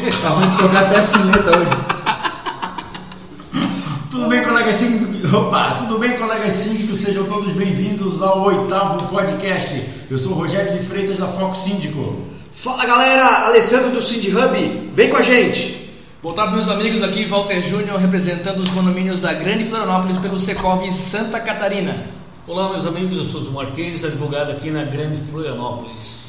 Tá ruim de tocar até a sineta hoje. Tudo bem, colegas síndicos? Opa, tudo bem, colegas síndicos? Sejam todos bem-vindos ao oitavo podcast. Eu sou o Rogério de Freitas da Foco Síndico. Fala galera, Alessandro do Cindy Hub, vem com a gente! Boa tarde, meus amigos. Aqui Walter Júnior, representando os condomínios da Grande Florianópolis pelo Secov Santa Catarina. Olá, meus amigos. Eu sou o Marquês, advogado aqui na Grande Florianópolis.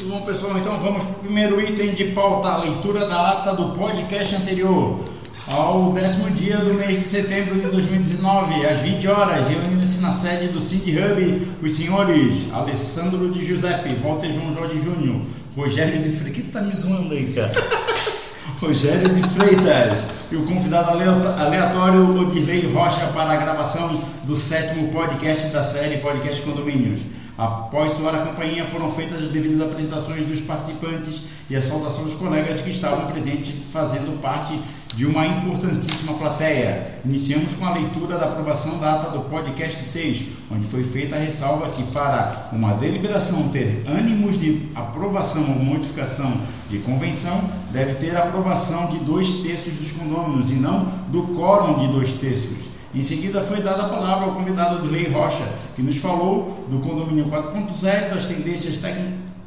Bom, pessoal? Então vamos para o primeiro item de pauta, a leitura da ata do podcast anterior. Ao décimo dia do mês de setembro de 2019, às 20 horas, reunindo-se na sede do Cindy Hub, os senhores Alessandro de Giuseppe, Walter João Jorge Júnior, Rogério de Freitas. que tá me zoando aí, cara? Rogério de Freitas e o convidado aleatório Odirley Rocha para a gravação do sétimo podcast da série Podcast Condomínios. Após soar a campainha, foram feitas as devidas apresentações dos participantes e a saudação dos colegas que estavam presentes, fazendo parte de uma importantíssima plateia. Iniciamos com a leitura da aprovação da ata do podcast 6, onde foi feita a ressalva que, para uma deliberação ter ânimos de aprovação ou modificação de convenção, deve ter aprovação de dois terços dos condôminos e não do quórum de dois terços. Em seguida foi dada a palavra ao convidado de Lei Rocha, que nos falou do condomínio 4.0, das tendências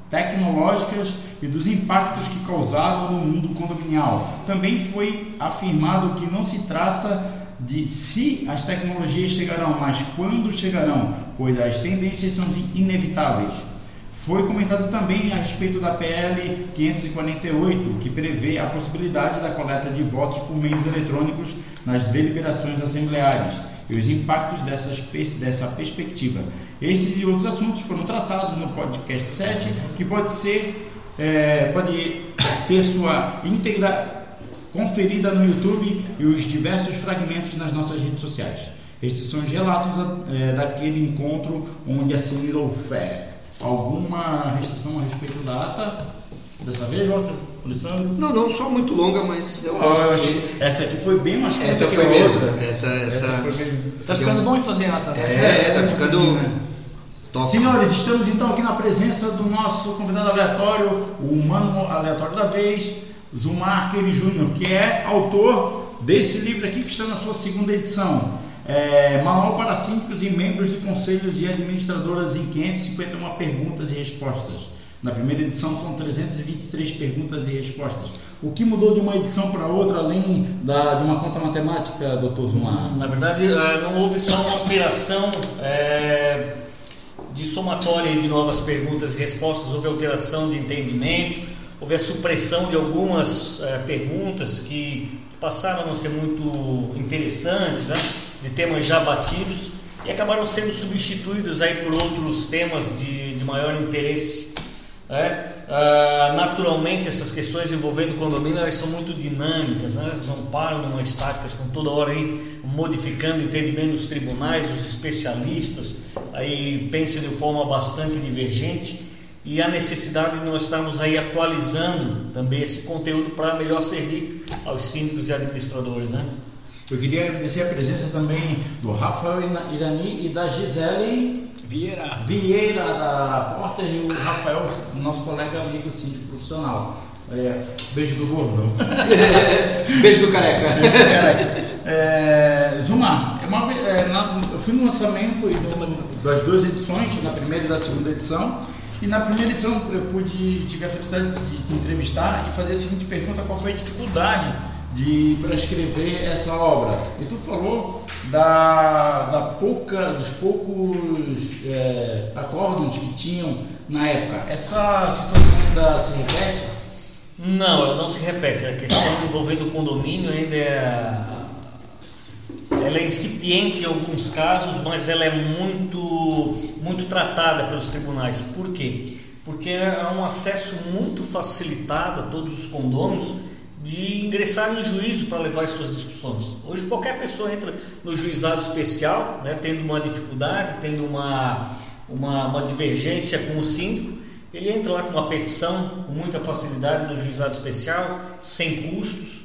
tecnológicas e dos impactos que causaram no mundo condominial. Também foi afirmado que não se trata de se as tecnologias chegarão, mas quando chegarão, pois as tendências são inevitáveis. Foi comentado também a respeito da PL 548, que prevê a possibilidade da coleta de votos por meios eletrônicos nas deliberações assembleares e os impactos dessas, dessa perspectiva. Estes e outros assuntos foram tratados no podcast 7, que pode ser é, pode ter sua íntegra conferida no YouTube e os diversos fragmentos nas nossas redes sociais. Estes são os relatos é, daquele encontro onde assimilou fé alguma restrição a respeito da ata dessa vez, Walter? Alessandro? Não, não, só muito longa, mas eu ah, Essa aqui foi bem mais curta essa que foi mesmo. Essa, essa, essa foi bem... Tá ficando bom em fazer ata, né? É, é tá ficando... Top. Senhores, estamos então aqui na presença do nosso convidado aleatório, o humano aleatório da vez, Zumar Kelly Júnior, que é autor desse livro aqui que está na sua segunda edição. É, manual para síndicos e membros de conselhos e administradoras em 551 perguntas e respostas. Na primeira edição são 323 perguntas e respostas. O que mudou de uma edição para outra, além da, de uma conta matemática, doutor Zumar? Na verdade, é, não houve só uma alteração é, de somatória de novas perguntas e respostas, houve alteração de entendimento, houve a supressão de algumas é, perguntas que passaram a não ser muito interessantes, né? De temas já batidos e acabaram sendo substituídos aí por outros temas de, de maior interesse. Né? Ah, naturalmente essas questões envolvendo condomínio elas são muito dinâmicas, né? elas não param numa estática, estão toda hora aí modificando o entendimento dos tribunais, dos especialistas, aí pensam de forma bastante divergente e a necessidade de nós estarmos aí atualizando também esse conteúdo para melhor servir aos síndicos e administradores, né? Eu queria agradecer a presença também do Rafael Irani e da Gisele Vieira, Vieira da Porter e o Rafael, nosso colega amigo síndico profissional. É, beijo do gordo. beijo do careca. Beijo do careca. É, Zuma, é uma, é, na, eu fui no lançamento das duas edições, na primeira e da segunda edição. E na primeira edição eu pude, tive a felicidade de te entrevistar e fazer a seguinte pergunta: qual foi a dificuldade de para escrever essa obra. E tu falou da, da pouca, dos poucos é, acordos que tinham na época. Essa situação ainda se repete? Não, ela não se repete. A questão envolvendo o condomínio ainda é, ela é incipiente em alguns casos, mas ela é muito, muito tratada pelos tribunais. Por quê? Porque é um acesso muito facilitado a todos os condôminos de ingressar em juízo para levar as suas discussões. Hoje qualquer pessoa entra no juizado especial, né, tendo uma dificuldade, tendo uma, uma, uma divergência com o síndico, ele entra lá com uma petição com muita facilidade no juizado especial, sem custos,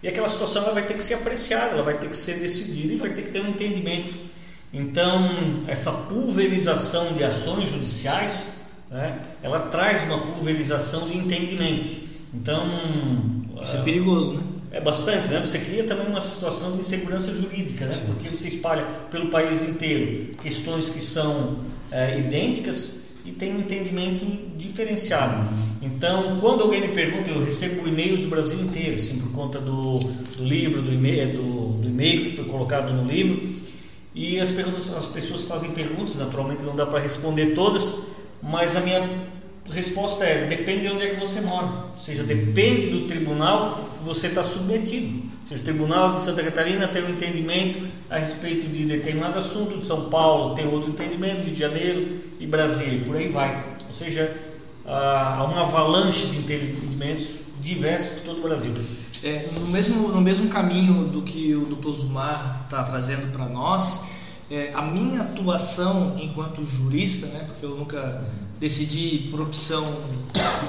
e aquela situação ela vai ter que ser apreciada, ela vai ter que ser decidida e vai ter que ter um entendimento. Então, essa pulverização de ações judiciais, né, ela traz uma pulverização de entendimentos. Então, Isso é perigoso, né? É bastante, né? Você cria também uma situação de insegurança jurídica, né? Porque você espalha pelo país inteiro questões que são é, idênticas e tem um entendimento diferenciado. Então, quando alguém me pergunta, eu recebo e-mails do Brasil inteiro, assim, por conta do, do livro, do e-mail, do, do e-mail que foi colocado no livro. E as perguntas, as pessoas fazem perguntas, naturalmente não dá para responder todas, mas a minha resposta é: depende de onde é que você mora. Ou seja, depende do tribunal que você está submetido. Ou seja, o Tribunal de Santa Catarina tem um entendimento a respeito de determinado assunto, de São Paulo tem outro entendimento, Rio de Janeiro e Brasília, e por aí vai. Ou seja, há uma avalanche de entendimentos diversos por todo o Brasil. É, no, mesmo, no mesmo caminho do que o Dr. Zumar está trazendo para nós, é, a minha atuação enquanto jurista, né, porque eu nunca decidi por opção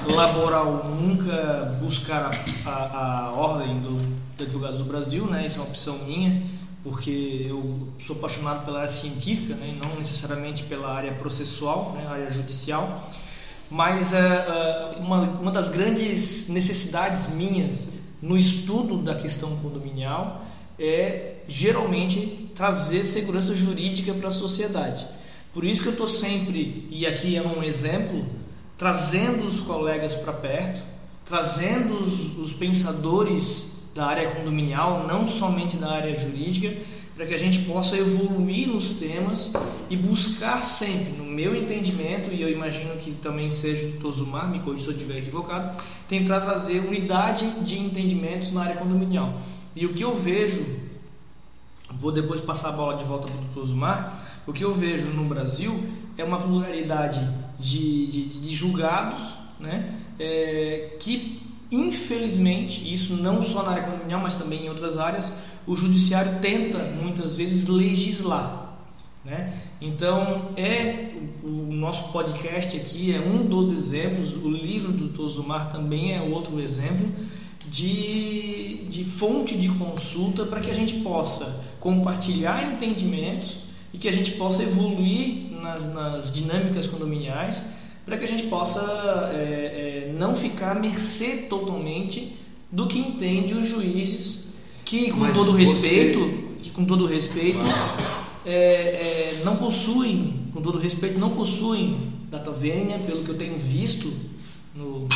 laboral nunca buscar a, a, a ordem do, de advogados do Brasil, né, isso é uma opção minha, porque eu sou apaixonado pela área científica, né, e não necessariamente pela área processual, né, área judicial, mas é, é, uma, uma das grandes necessidades minhas no estudo da questão condominial é geralmente trazer segurança jurídica para a sociedade. Por isso que eu estou sempre, e aqui é um exemplo, trazendo os colegas para perto, trazendo os, os pensadores da área condominial, não somente da área jurídica, para que a gente possa evoluir nos temas e buscar sempre, no meu entendimento, e eu imagino que também seja do Tozumar, me corrija se eu estiver equivocado, tentar trazer unidade de entendimentos na área condominial. E o que eu vejo, vou depois passar a bola de volta para o Tozumar, o que eu vejo no Brasil é uma pluralidade de, de, de julgados, né, é, que infelizmente, isso não só na área condominial, mas também em outras áreas, o judiciário tenta muitas vezes legislar. Né? Então, é o, nosso podcast aqui é um dos exemplos, o livro do Tozumar também é outro exemplo de, de fonte de consulta para que a gente possa compartilhar entendimentos que a gente possa evoluir nas, nas dinâmicas condominiais para que a gente possa é, é, não ficar à mercê totalmente do que entende os juízes que com Mas todo você... respeito, com todo respeito, é, é, não possuem, com todo respeito, não possuem data vênia, pelo que eu tenho visto no,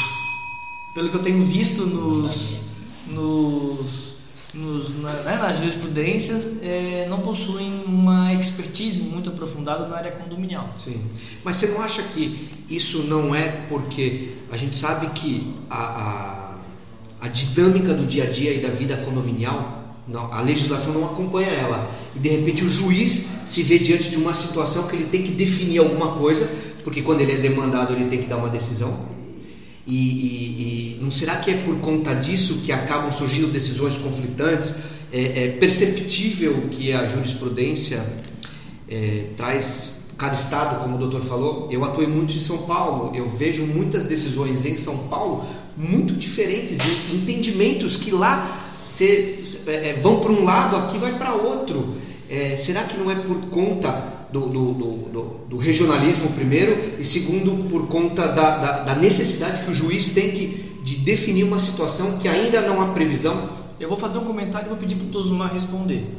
pelo que eu tenho visto nos, nos, nos na, né, nas jurisprudências, é, não possuem uma expertise muito aprofundada na área condominial. Sim. Mas você não acha que isso não é porque a gente sabe que a, a a dinâmica do dia a dia e da vida condominial, não, a legislação não acompanha ela. E de repente o juiz se vê diante de uma situação que ele tem que definir alguma coisa, porque quando ele é demandado ele tem que dar uma decisão. E, e, e não será que é por conta disso que acabam surgindo decisões conflitantes? É, é perceptível que a jurisprudência é, traz cada estado, como o doutor falou. Eu atuei muito em São Paulo, eu vejo muitas decisões em São Paulo muito diferentes, entendimentos que lá se, é, é, vão para um lado, aqui vai para outro. É, será que não é por conta do, do, do, do, regionalismo, primeiro, e segundo, por conta da, da, da, necessidade que o juiz tem que, de definir uma situação que ainda não há previsão? Eu vou fazer um comentário e vou pedir para o Tozumar responder.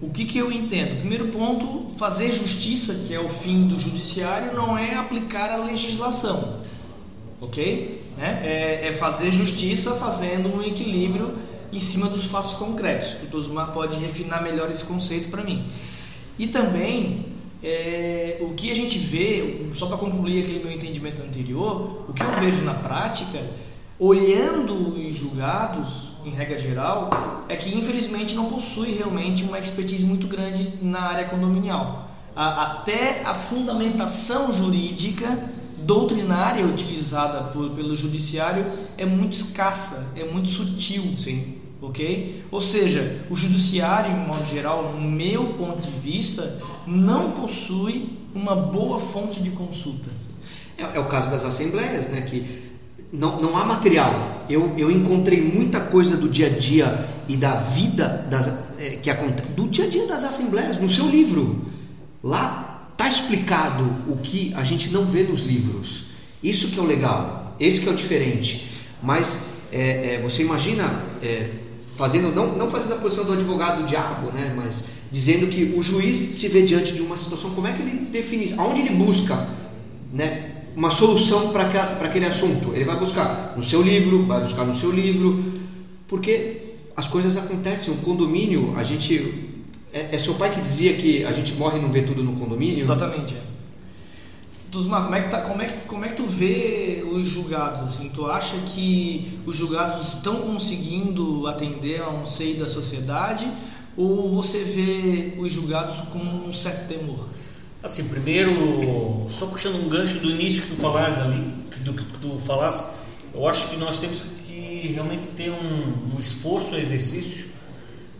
O que, que eu entendo? Primeiro ponto, fazer justiça, que é o fim do judiciário, não é aplicar a legislação ok? Né? É, é, fazer justiça fazendo um equilíbrio em cima dos fatos concretos. O Tosmar pode refinar melhor esse conceito para mim. E também é, o que a gente vê, só para concluir aquele meu entendimento anterior, o que eu vejo na prática, olhando os julgados, em regra geral, é que infelizmente não possui realmente uma expertise muito grande na área condominial. A, até a fundamentação jurídica doutrinária utilizada por, pelo judiciário é muito escassa, é muito sutil. Sim. Ok? Ou seja, o judiciário, em modo geral, no meu ponto de vista, não possui uma boa fonte de consulta. É, é o caso das assembleias, né? Que não, não há material. Eu, eu encontrei muita coisa do dia a dia e da vida das, é, que acontece do dia a dia das assembleias no seu livro. Lá Está explicado o que a gente não vê nos livros. Isso que é o legal, esse que é o diferente. Mas é, é, você imagina fazendo não, não fazendo a posição do advogado do diabo, né? Mas dizendo que o juiz se vê diante de uma situação, como é que ele define, aonde ele busca, né? Uma solução para aquele assunto. Ele vai buscar no seu livro, vai buscar no seu livro, porque as coisas acontecem. Um condomínio, a gente é, é, seu pai que dizia que a gente morre e não vê tudo no condomínio? Exatamente. É. Dusmar, como é que tá, como é que, como é que tu vê os julgados assim? Tu acha que os julgados estão conseguindo atender a um seio da sociedade ou você vê os julgados com um certo temor? Assim, primeiro, só puxando um gancho do início que tu falaste ali, do que tu falaste, eu acho que nós temos que realmente ter um, um esforço, um exercício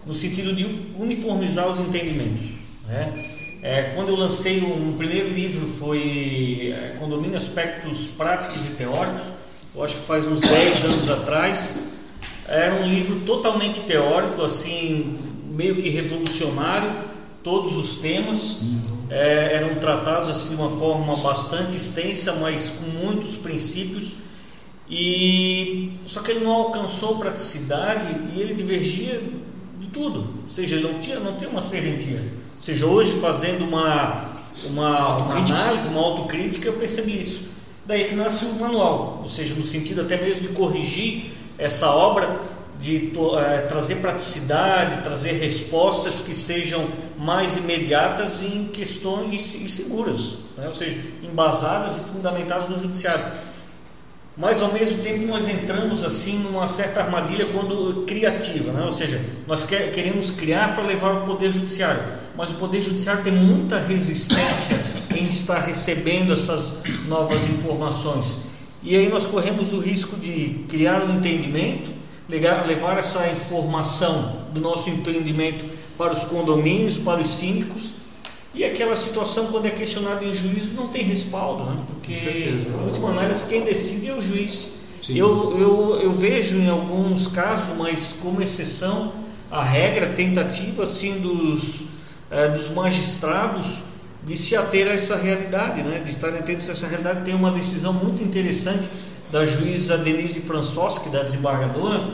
no sentido de uniformizar os entendimentos. Né? É, quando eu lancei um, um primeiro livro foi é, Condomínio Aspectos Práticos e Teóricos, eu acho que faz uns 10 anos atrás. Era um livro totalmente teórico, assim, meio que revolucionário, todos os temas é, eram tratados assim de uma forma bastante extensa, mas com muitos princípios. E só que ele não alcançou praticidade e ele divergia tudo. Ou seja, ele não tinha, não tinha uma serventia. Ou seja, hoje fazendo uma, uma, uma análise, uma autocrítica, eu percebi isso. Daí que nasce o manual, ou seja, no sentido até mesmo de corrigir essa obra, de é, trazer praticidade, trazer respostas que sejam mais imediatas em questões e seguras, né? ou seja, embasadas e fundamentadas no judiciário. Mas ao mesmo tempo nós entramos assim numa certa armadilha quando criativa, né? ou seja, nós quer, queremos criar para levar o poder judiciário, mas o poder judiciário tem muita resistência em estar recebendo essas novas informações. E aí nós corremos o risco de criar um entendimento, levar essa informação do nosso entendimento para os condomínios, para os síndicos, e aquela situação, quando é questionado em juízo, não tem respaldo, né? porque, em última análise, quem decide é o juiz. Eu, eu, eu vejo em alguns casos, mas como exceção, a regra, tentativa assim, dos, é, dos magistrados de se ater a essa realidade, né? de estar atentos a essa realidade. Tem uma decisão muito interessante da juíza Denise Fransoski, da desembargadora,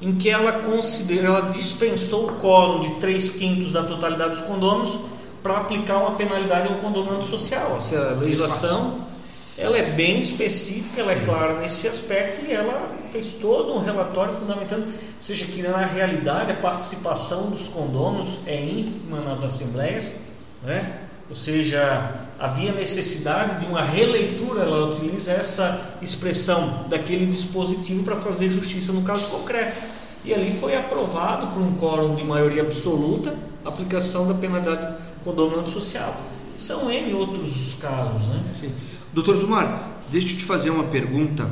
em que ela considera, ela dispensou o quórum de 3 quintos da totalidade dos condôminos para aplicar uma penalidade a um condomínio social. Ou seja, a legislação ela é bem específica, ela é clara nesse aspecto e ela fez todo um relatório fundamentando, ou seja, que na realidade a participação dos condôminos é ínfima nas assembleias, né? Ou seja, havia necessidade de uma releitura, ela utiliza essa expressão daquele dispositivo para fazer justiça no caso concreto. E ali foi aprovado por um quórum de maioria absoluta a aplicação da penalidade condomínio social. São N outros casos, né? Sim. Doutor Zumar, deixa eu te fazer uma pergunta.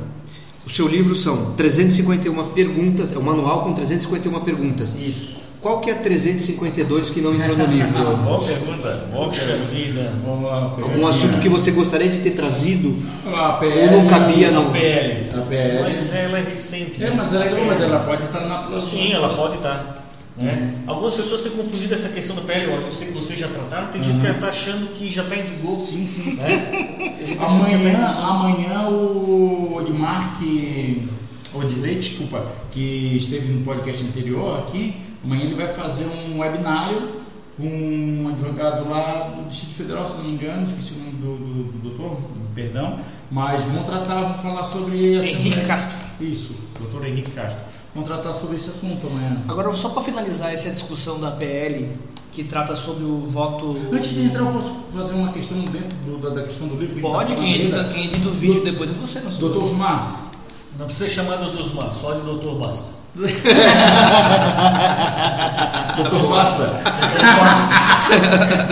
O seu livro são 351 perguntas, é um manual com 351 perguntas. Isso. Qual que é a 352 que não entrou no livro? boa pergunta. Poxa vida. Algum assunto que você gostaria de ter trazido? A PL, ou não cabia não? A PL. A PL. Mas ela é recente. É, né? mas ela, é, mas ela pode estar na próxima. Sim, ela pode estar. Né? Algumas pessoas têm confundido essa questão da pele, eu sei que vocês já trataram, tem uhum. gente que já está achando que já está em vigor. Sim, sim. Né? amanhã, tá amanhã o Odmar que. Odilei, desculpa, que esteve no podcast anterior aqui, amanhã ele vai fazer um webinário com um advogado lá do Distrito Federal, se não me engano, esqueci o nome do, do, do doutor, perdão, mas vão tratar, vão falar sobre Henrique Castro. Isso, doutor Henrique Castro vão tratar sobre esse assunto amanhã. Agora, só para finalizar essa discussão da PL, que trata sobre o voto. Antes de entrar, eu posso fazer uma questão dentro do, da, da, questão do livro? Que Pode, tá quem, edita, quem edita o vídeo do, depois é você, não Doutor Osmar. Não precisa chamar Doutor Osmar, só de Doutor basta. doutor Basta. Doutor Basta.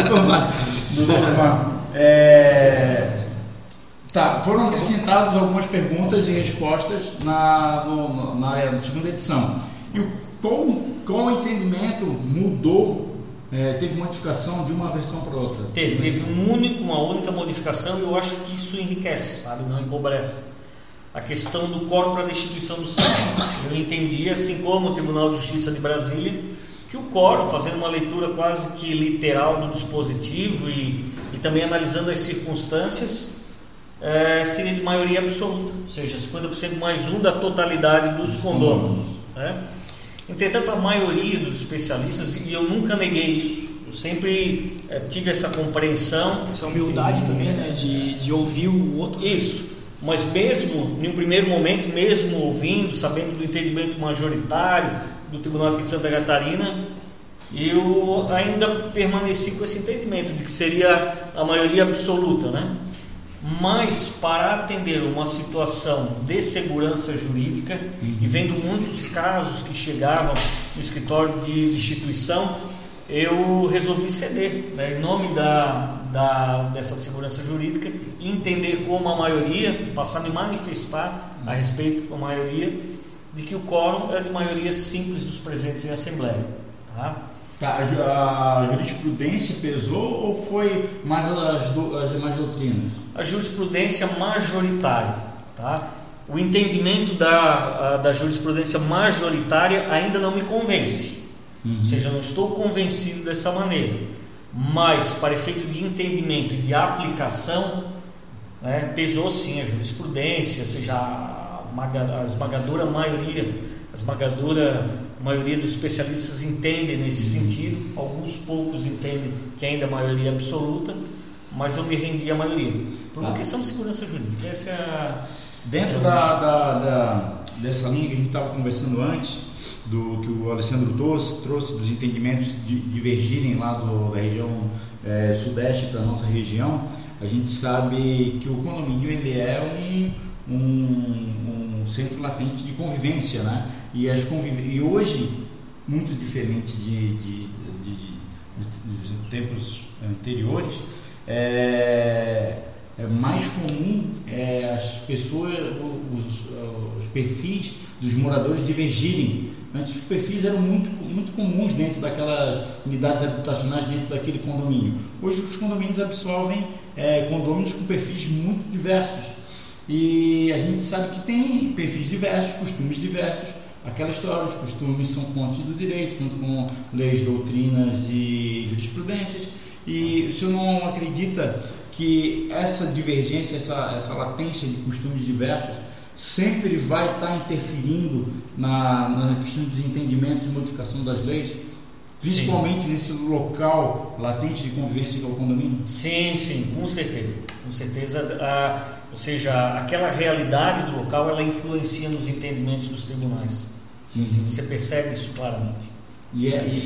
doutor Basta. Doutor. É. Tá, foram acrescentadas algumas perguntas e respostas na, no, na, na segunda edição. E qual, qual entendimento mudou, é, teve modificação de uma versão para outra? Teve, teve um único, uma única modificação e eu acho que isso enriquece, sabe, não empobrece. A questão do quórum para a destituição do sangue. Eu entendi, assim como o Tribunal de Justiça de Brasília, que o quórum, fazendo uma leitura quase que literal do dispositivo e, e também analisando as circunstâncias, é, seria de maioria absoluta, ou seja, 50% mais um da totalidade dos condôminos. Né? Entretanto, a maioria dos especialistas, e eu nunca neguei isso, eu sempre é, tive essa compreensão. Essa humildade e, também, né? De, de ouvir o outro. Isso. Mas mesmo, em um primeiro momento, mesmo ouvindo, sabendo do entendimento majoritário do Tribunal aqui de Santa Catarina, eu ainda permaneci com esse entendimento de que seria a maioria absoluta, né? Mas para atender uma situação de segurança jurídica e vendo muitos casos que chegavam no escritório de, de instituição, eu resolvi ceder, né, em nome da, da, dessa segurança jurídica, entender como a maioria, passar a me manifestar a respeito com a maioria, de que o quórum é de maioria simples dos presentes em assembleia. Tá? Tá, a, a, jurisprudência pesou ou foi mais as, do, as demais doutrinas? A jurisprudência majoritária. Tá? O entendimento da, a, da jurisprudência majoritária ainda não me convence. Uhum. Ou seja, eu não estou convencido dessa maneira. Mas, para efeito de entendimento e de aplicação, né, pesou sim a jurisprudência, ou seja, a esmagadora maioria, a esmagadora maioria dos especialistas entendem nesse uhum. sentido, alguns poucos entendem que ainda a maioria é absoluta, mas eu me rendi à maioria. Por uma tá. questão de segurança jurídica. Essa é a, Dentro é da, da, da, dessa linha que a gente estava conversando antes, do que o Alessandro trouxe, trouxe dos entendimentos de divergirem lá do, da região é, sudeste para a nossa região, a gente sabe que o condomínio ele é um, um, um centro latente de convivência, né? E, as conviv... e hoje, muito diferente de, de, de, de dos tempos anteriores, é, é mais comum é, as pessoas, os, os perfis dos moradores divergirem Antes os perfis eram muito, muito comuns dentro daquelas unidades habitacionais, dentro daquele condomínio. Hoje os condomínios absorvem é, condomínios com perfis muito diversos. E a gente sabe que tem perfis diversos, costumes diversos. Aquela história, os costumes são fontes do direito, junto com leis, doutrinas e jurisprudências. E senhor não acredita que essa divergência, essa, essa latência de costumes diversos sempre vai estar interferindo na, na questão dos entendimentos e modificação das leis, principalmente sim. nesse local latente de convivência que é o condomínio? Sim, sim, com certeza. Com certeza, a, ou seja, aquela realidade do local ela influencia nos entendimentos dos tribunais. Sim, sim, você percebe isso claramente. E, é, e,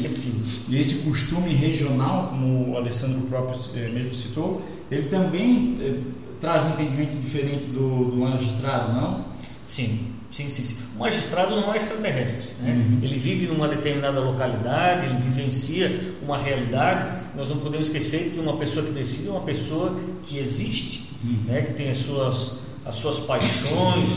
e, esse costume regional, como o Alessandro próprio eh, mesmo citou, ele também eh, traz um entendimento diferente do, do magistrado, não? Sim, sim, sim, sim. O magistrado não é extraterrestre. Né? Uhum. Ele vive numa determinada localidade, ele vivencia uma realidade. Nós não podemos esquecer que uma pessoa que decide é uma pessoa que existe, uhum. né? que tem as suas, as suas paixões,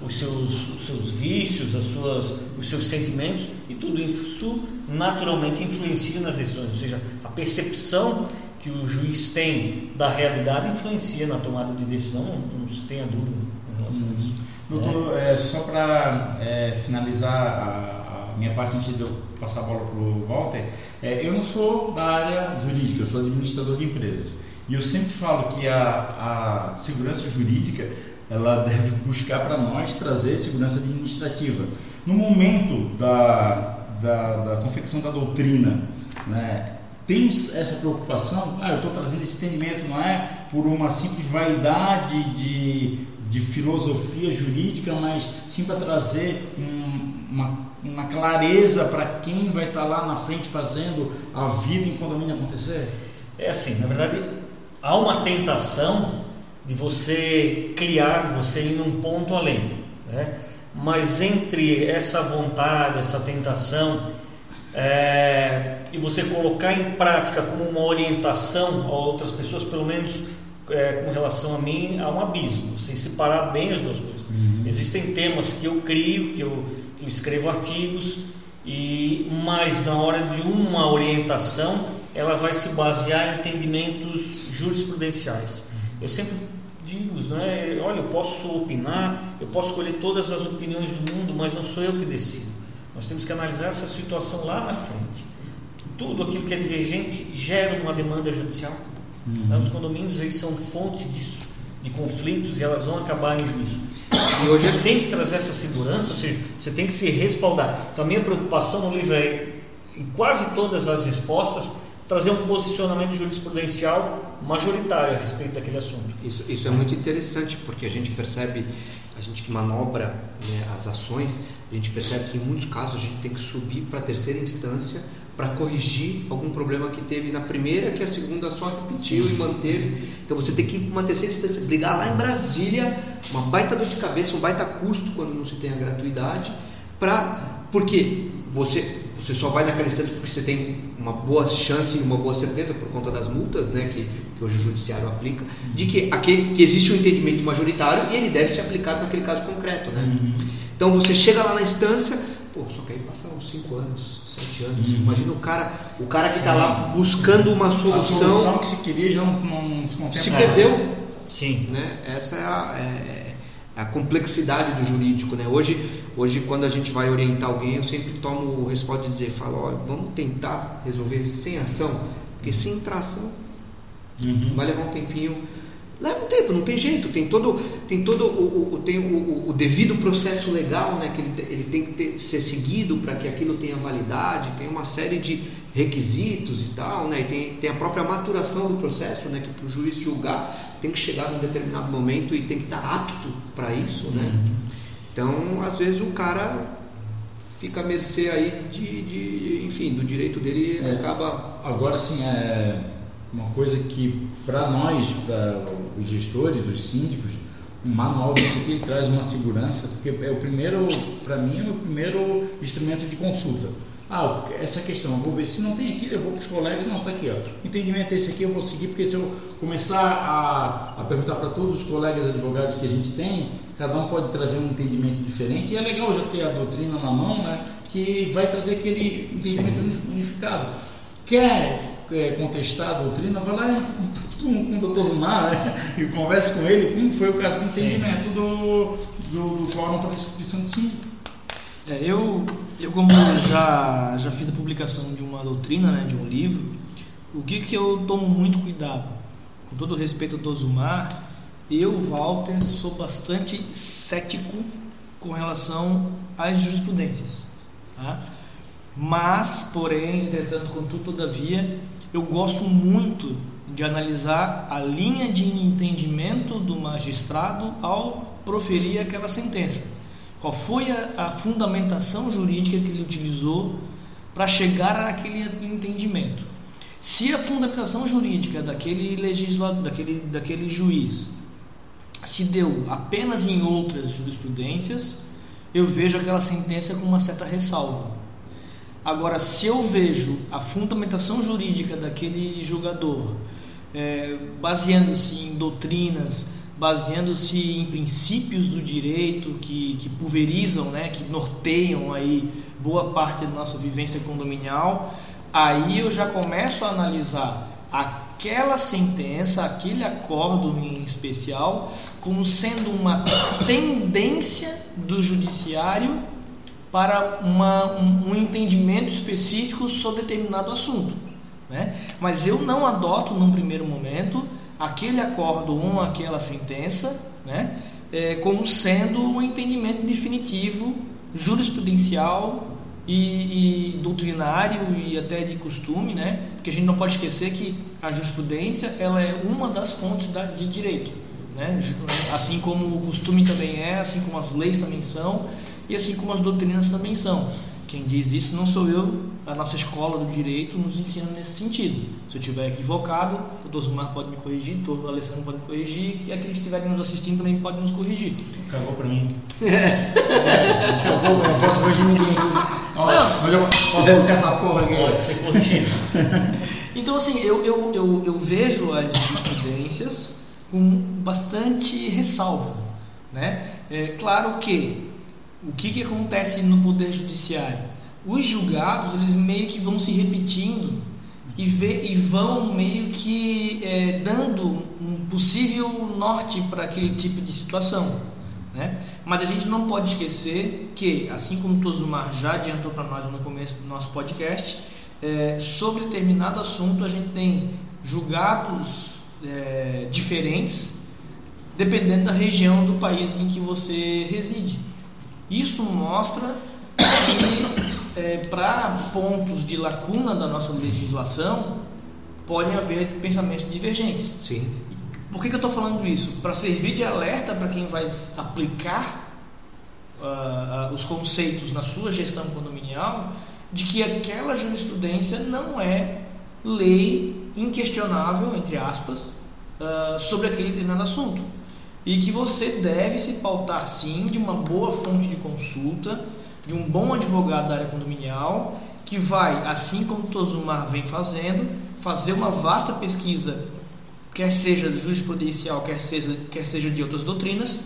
os seus, os seus vícios, as suas, os seus sentimentos, e tudo isso naturalmente influencia nas decisões. Ou seja, a percepção que o juiz tem da realidade influencia na tomada de decisão, não, se tenha dúvida em relação a isso. Doutor, é. É, só para é, finalizar a, a, minha parte antes de eu passar a bola para o Walter, é, eu não sou da área jurídica, eu sou administrador de empresas. E eu sempre falo que a, a segurança jurídica ela deve buscar para nós trazer segurança administrativa. No momento da, da, da confecção da doutrina, né, tem essa preocupação, ah, eu estou trazendo esse entendimento, não é por uma simples vaidade de, de filosofia jurídica, mas sim para trazer um, uma, uma clareza para quem vai estar tá lá na frente fazendo a vida em condomínio acontecer? É assim, na verdade, há uma tentação de você criar, de você ir num ponto além, né? mas entre essa vontade, essa tentação, é, e você colocar em prática como uma orientação a outras pessoas, pelo menos é, com relação a mim, há um abismo, sem separar bem as duas coisas. Uhum. Existem temas que eu crio, que eu, que eu escrevo artigos, e mas na hora de uma orientação, ela vai se basear em entendimentos jurisprudenciais. Eu sempre digo, né, olha, eu posso opinar, eu posso escolher todas as opiniões do mundo, mas não sou eu que decido. Nós temos que analisar essa situação lá na frente. Tudo aquilo que é divergente gera uma demanda judicial. Uhum. Então, os condomínios aí são fonte disso. de conflitos e elas vão acabar em juízo. E hoje você tem que trazer essa segurança, ou seja, você tem que se respaldar. Então a minha preocupação no livro é, em quase todas as respostas, trazer um posicionamento jurisprudencial majoritário a respeito daquele assunto. Isso, isso é muito interessante, porque a gente percebe, gente que manobra né, as ações, a gente percebe que em muitos casos a gente tem que subir para a terceira instância para corrigir algum problema que teve na primeira, que a segunda só repetiu e manteve. Então você tem que ir para uma terceira instância, brigar lá em Brasília, uma baita dor de cabeça, um baita custo quando não se tem a gratuidade, para porque você você só vai naquela instância porque você tem uma boa chance e uma boa certeza por conta das multas, né, que, que hoje o judiciário aplica, de que aquele que existe um entendimento majoritário e ele deve ser aplicado naquele caso concreto, né? Uhum. Então você chega lá na instância, pô, só que aí passaram cinco anos, sete anos. Uhum. Imagina o cara, o cara que está lá buscando uma solução. A solução que se queria já não, não se. Se perdeu. Sim. Né? Essa é a, é a complexidade do jurídico, né? Hoje, hoje quando a gente vai orientar alguém, eu sempre tomo o respaldo de dizer, falo, olha, vamos tentar resolver sem ação, porque sem entrar ação uhum. vai levar um tempinho leva um tempo, não tem jeito, tem todo, tem todo o, o tem o, o, devido processo legal, né, que ele, ele tem que ter, ser seguido para que aquilo tenha validade, tem uma série de requisitos e tal, né, e tem, tem a própria maturação do processo, né, que para o juiz julgar tem que chegar num determinado momento e tem que estar apto para isso, né. Uhum. Então, às vezes o cara fica à mercê aí de, de enfim, do direito dele é, acaba... Agora, sim, é uma coisa que para nós, para os gestores, os síndicos, o manual desse aqui traz uma segurança, porque é o primeiro, para mim, é o primeiro instrumento de consulta. Ah, essa questão, vou ver se não tem aqui, eu vou para os colegas, não, está aqui, ó. Entendimento é esse aqui, eu vou seguir, porque se eu começar a, a perguntar para todos os colegas advogados que a gente tem, cada um pode trazer um entendimento diferente, e é legal já ter a doutrina na mão, né, que vai trazer aquele entendimento Sim. unificado. Quer é, contestar a doutrina, vai lá com, com o doutor Zumar né, e converse com ele como foi o caso do entendimento do, do, do quórum para a instituição de síndico. É, eu, eu como já, já fiz a publicação de uma doutrina, né, de um livro, o que, que eu tomo muito cuidado? Com todo o respeito ao Zumar, eu, Walter, sou bastante cético com relação às jurisprudências. Tá? Mas, porém, entretanto, contudo, todavia, eu gosto muito de analisar a linha de entendimento do magistrado ao proferir aquela sentença. Qual foi a, a fundamentação jurídica que ele utilizou para chegar àquele entendimento? Se a fundamentação jurídica daquele legislador, daquele, daquele juiz, se deu apenas em outras jurisprudências, eu vejo aquela sentença com uma certa ressalva. Agora, se eu vejo a fundamentação jurídica daquele julgador é, baseando-se em doutrinas, baseando-se em princípios do direito que, que pulverizam, né, que norteiam aí boa parte da nossa vivência condominial, aí eu já começo a analisar aquela sentença, aquele acordo em especial, como sendo uma tendência do judiciário para uma, um, um, entendimento específico sobre determinado assunto. Né? Mas eu não adoto num primeiro momento aquele acordo ou aquela sentença né? É, como sendo um entendimento definitivo, jurisprudencial e, e, doutrinário e até de costume, né? porque a gente não pode esquecer que a jurisprudência ela é uma das fontes da, de direito. Né? Assim como o costume também é, assim como as leis também são, e assim como as doutrinas também são. Quem diz isso não sou eu, a nossa escola do direito nos ensina nesse sentido. Se eu estiver equivocado, o Dosmar pode me corrigir, o Alessandro pode me corrigir, e aqueles que estiverem nos assistindo também podem nos corrigir. Cagou para mim. é, eu não posso corrigir ninguém aqui. Olha, colocar essa porra aqui. Pode ser corrigido. então, assim, eu, eu, eu, eu vejo as jurisprudências com bastante ressalva. Né? É, claro que o que, que acontece no Poder Judiciário? Os julgados, eles meio que vão se repetindo e, vê, e vão meio que é, dando um possível norte para aquele tipo de situação. Né? Mas a gente não pode esquecer que, assim como o Tozumar já adiantou para nós no começo do nosso podcast, é, sobre determinado assunto a gente tem julgados é, diferentes dependendo da região do país em que você reside. Isso mostra que é, para pontos de lacuna da nossa legislação podem haver pensamentos divergentes. Sim. Por que, que eu estou falando isso? Para servir de alerta para quem vai aplicar uh, uh, os conceitos na sua gestão condominial, de que aquela jurisprudência não é lei inquestionável, entre aspas, uh, sobre aquele determinado assunto. E que você deve se pautar sim de uma boa fonte de consulta, de um bom advogado da área condominial, que vai, assim como o Tozumar vem fazendo, fazer uma vasta pesquisa, quer seja jurisprudencial, quer seja, quer seja de outras doutrinas,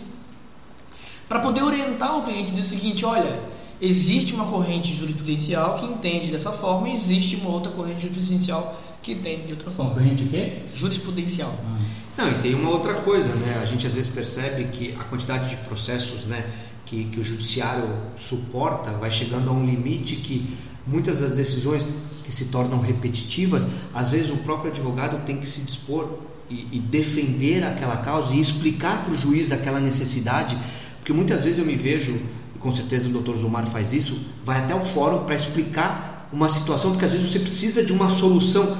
para poder orientar o cliente do seguinte: olha, existe uma corrente jurisprudencial que entende dessa forma e existe uma outra corrente jurisprudencial que entende de outra forma. Corrente o quê? Jurisprudencial. Ah. Não, e tem uma outra coisa, né? A gente às vezes percebe que a quantidade de processos, né, que, que o judiciário suporta vai chegando a um limite que muitas das decisões que se tornam repetitivas, às vezes o próprio advogado tem que se dispor e, e defender aquela causa e explicar para o juiz aquela necessidade, porque muitas vezes eu me vejo, e com certeza o doutor Zumar faz isso, vai até o fórum para explicar uma situação, porque às vezes você precisa de uma solução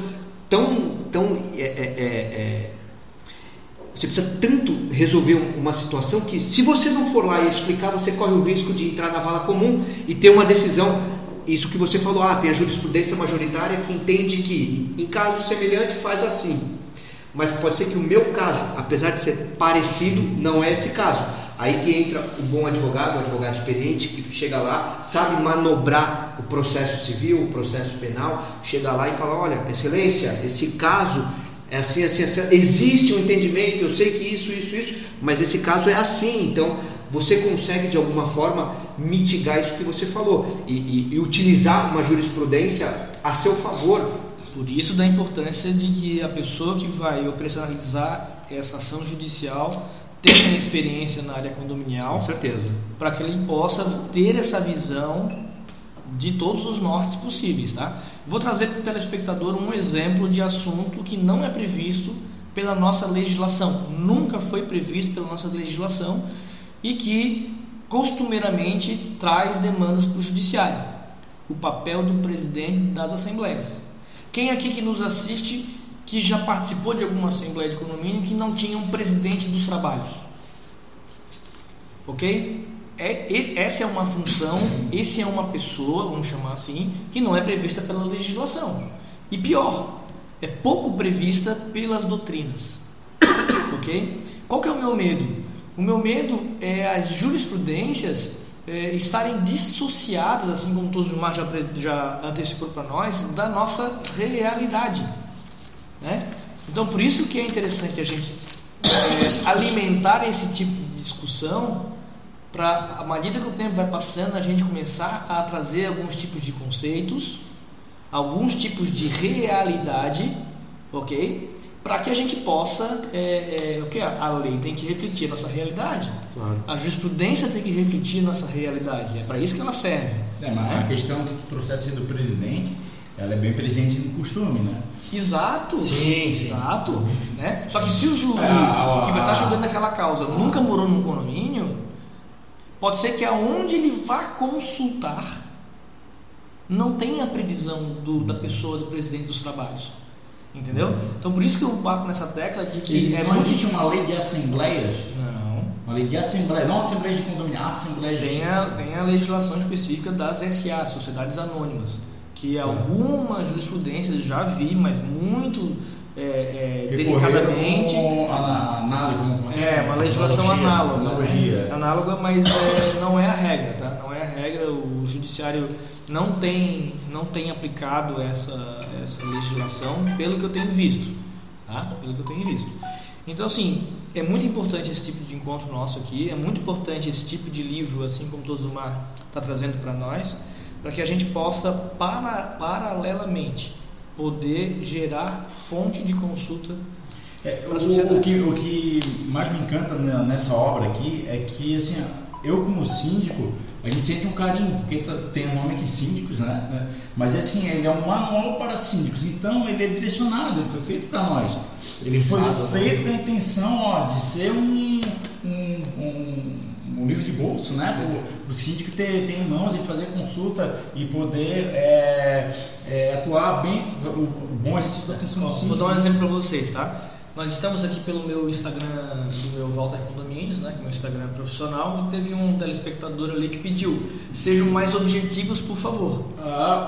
tão, tão é, é, é, é você precisa tanto resolver uma situação que, se você não for lá e explicar, você corre o risco de entrar na vala comum e ter uma decisão. Isso que você falou, ah, tem a jurisprudência majoritária que entende que, em caso semelhante, faz assim. Mas pode ser que o meu caso, apesar de ser parecido, não é esse caso. Aí que entra o bom advogado, o advogado experiente, que chega lá, sabe manobrar o processo civil, o processo penal, chega lá e fala: olha, excelência, esse caso é assim, assim, assim. Existe um entendimento, eu sei que isso, isso, isso, mas esse caso é assim. Então, você consegue de alguma forma mitigar isso que você falou e, e, e utilizar uma jurisprudência a seu favor. Por isso, da importância de que a pessoa que vai operacionalizar essa ação judicial tenha experiência na área condominial. Com certeza. Para que ele possa ter essa visão de todos os nortes possíveis, tá? Vou trazer para o telespectador um exemplo de assunto que não é previsto pela nossa legislação, nunca foi previsto pela nossa legislação e que costumeiramente traz demandas para o judiciário. O papel do presidente das assembleias. Quem aqui que nos assiste que já participou de alguma assembleia de condomínio que não tinha um presidente dos trabalhos? Ok? é, essa é uma função, esse é uma pessoa, vamos chamar assim, que não é prevista pela legislação. E pior, é pouco prevista pelas doutrinas. ok? Qual que é o meu medo? O meu medo é as jurisprudências é, estarem dissociadas, assim como o Gilmar já, já antecipou para nós, da nossa realidade. Né? Então, por isso que é interessante a gente é, alimentar esse tipo de discussão para, à medida que o tempo vai passando, a gente começar a trazer alguns tipos de conceitos, alguns tipos de realidade, ok? Para que a gente possa, é, é, o que a lei tem que refletir a nossa realidade, claro. a jurisprudência tem que refletir a nossa realidade, é para isso que ela serve. É, mas né? a questão que tu trouxesse do presidente, ela é bem presente no costume, né? Exato. Sim, sim. Exato. Né? Só que se o juiz é, que vai estar julgando aquela causa nunca morou num condomínio, Pode ser que aonde ele vá consultar não tenha previsão do, da pessoa, do presidente dos trabalhos. Entendeu? Então por isso que eu bato nessa tecla de que. É não existe uma lei de assembleias? Não. Uma lei de assembleia, não assembleia de condomínio, assembleia de. Tem a, tem a legislação específica das SA, Sociedades Anônimas, que algumas jurisprudências já vi, mas muito é, é, delicadamente. Análogo, é, uma legislação analogia, análoga. Analogia. Né? Análoga, mas é, não é a regra, tá? Não é a regra. O judiciário não tem, não tem aplicado essa, essa legislação, pelo que eu tenho visto. Tá? Pelo que eu tenho visto. Então, assim, é muito importante esse tipo de encontro nosso aqui, é muito importante esse tipo de livro, assim como o Tozumar está trazendo para nós, para que a gente possa, para, paralelamente, poder gerar fonte de consulta é, para a sociedade. O que, o que mais me encanta nessa obra aqui é que, assim, eu como síndico, a gente sente um carinho, porque tá, tem o um nome aqui, síndicos, né? Mas assim, ele é um manual para síndicos, então ele é direcionado, ele foi feito para nós. Ele foi feito com a intenção ó, de ser um, um, um, um livro de bolso, né? Para o síndico ter, ter em mãos e fazer consulta e poder é, é, atuar bem, o, o bom exercício da função do síndico. Vou dar um exemplo para vocês, tá? Nós estamos aqui pelo meu Instagram, do meu Walter Condomínios, né, que é meu Instagram profissional, e teve um telespectador ali que pediu: sejam mais objetivos, por favor. Ah,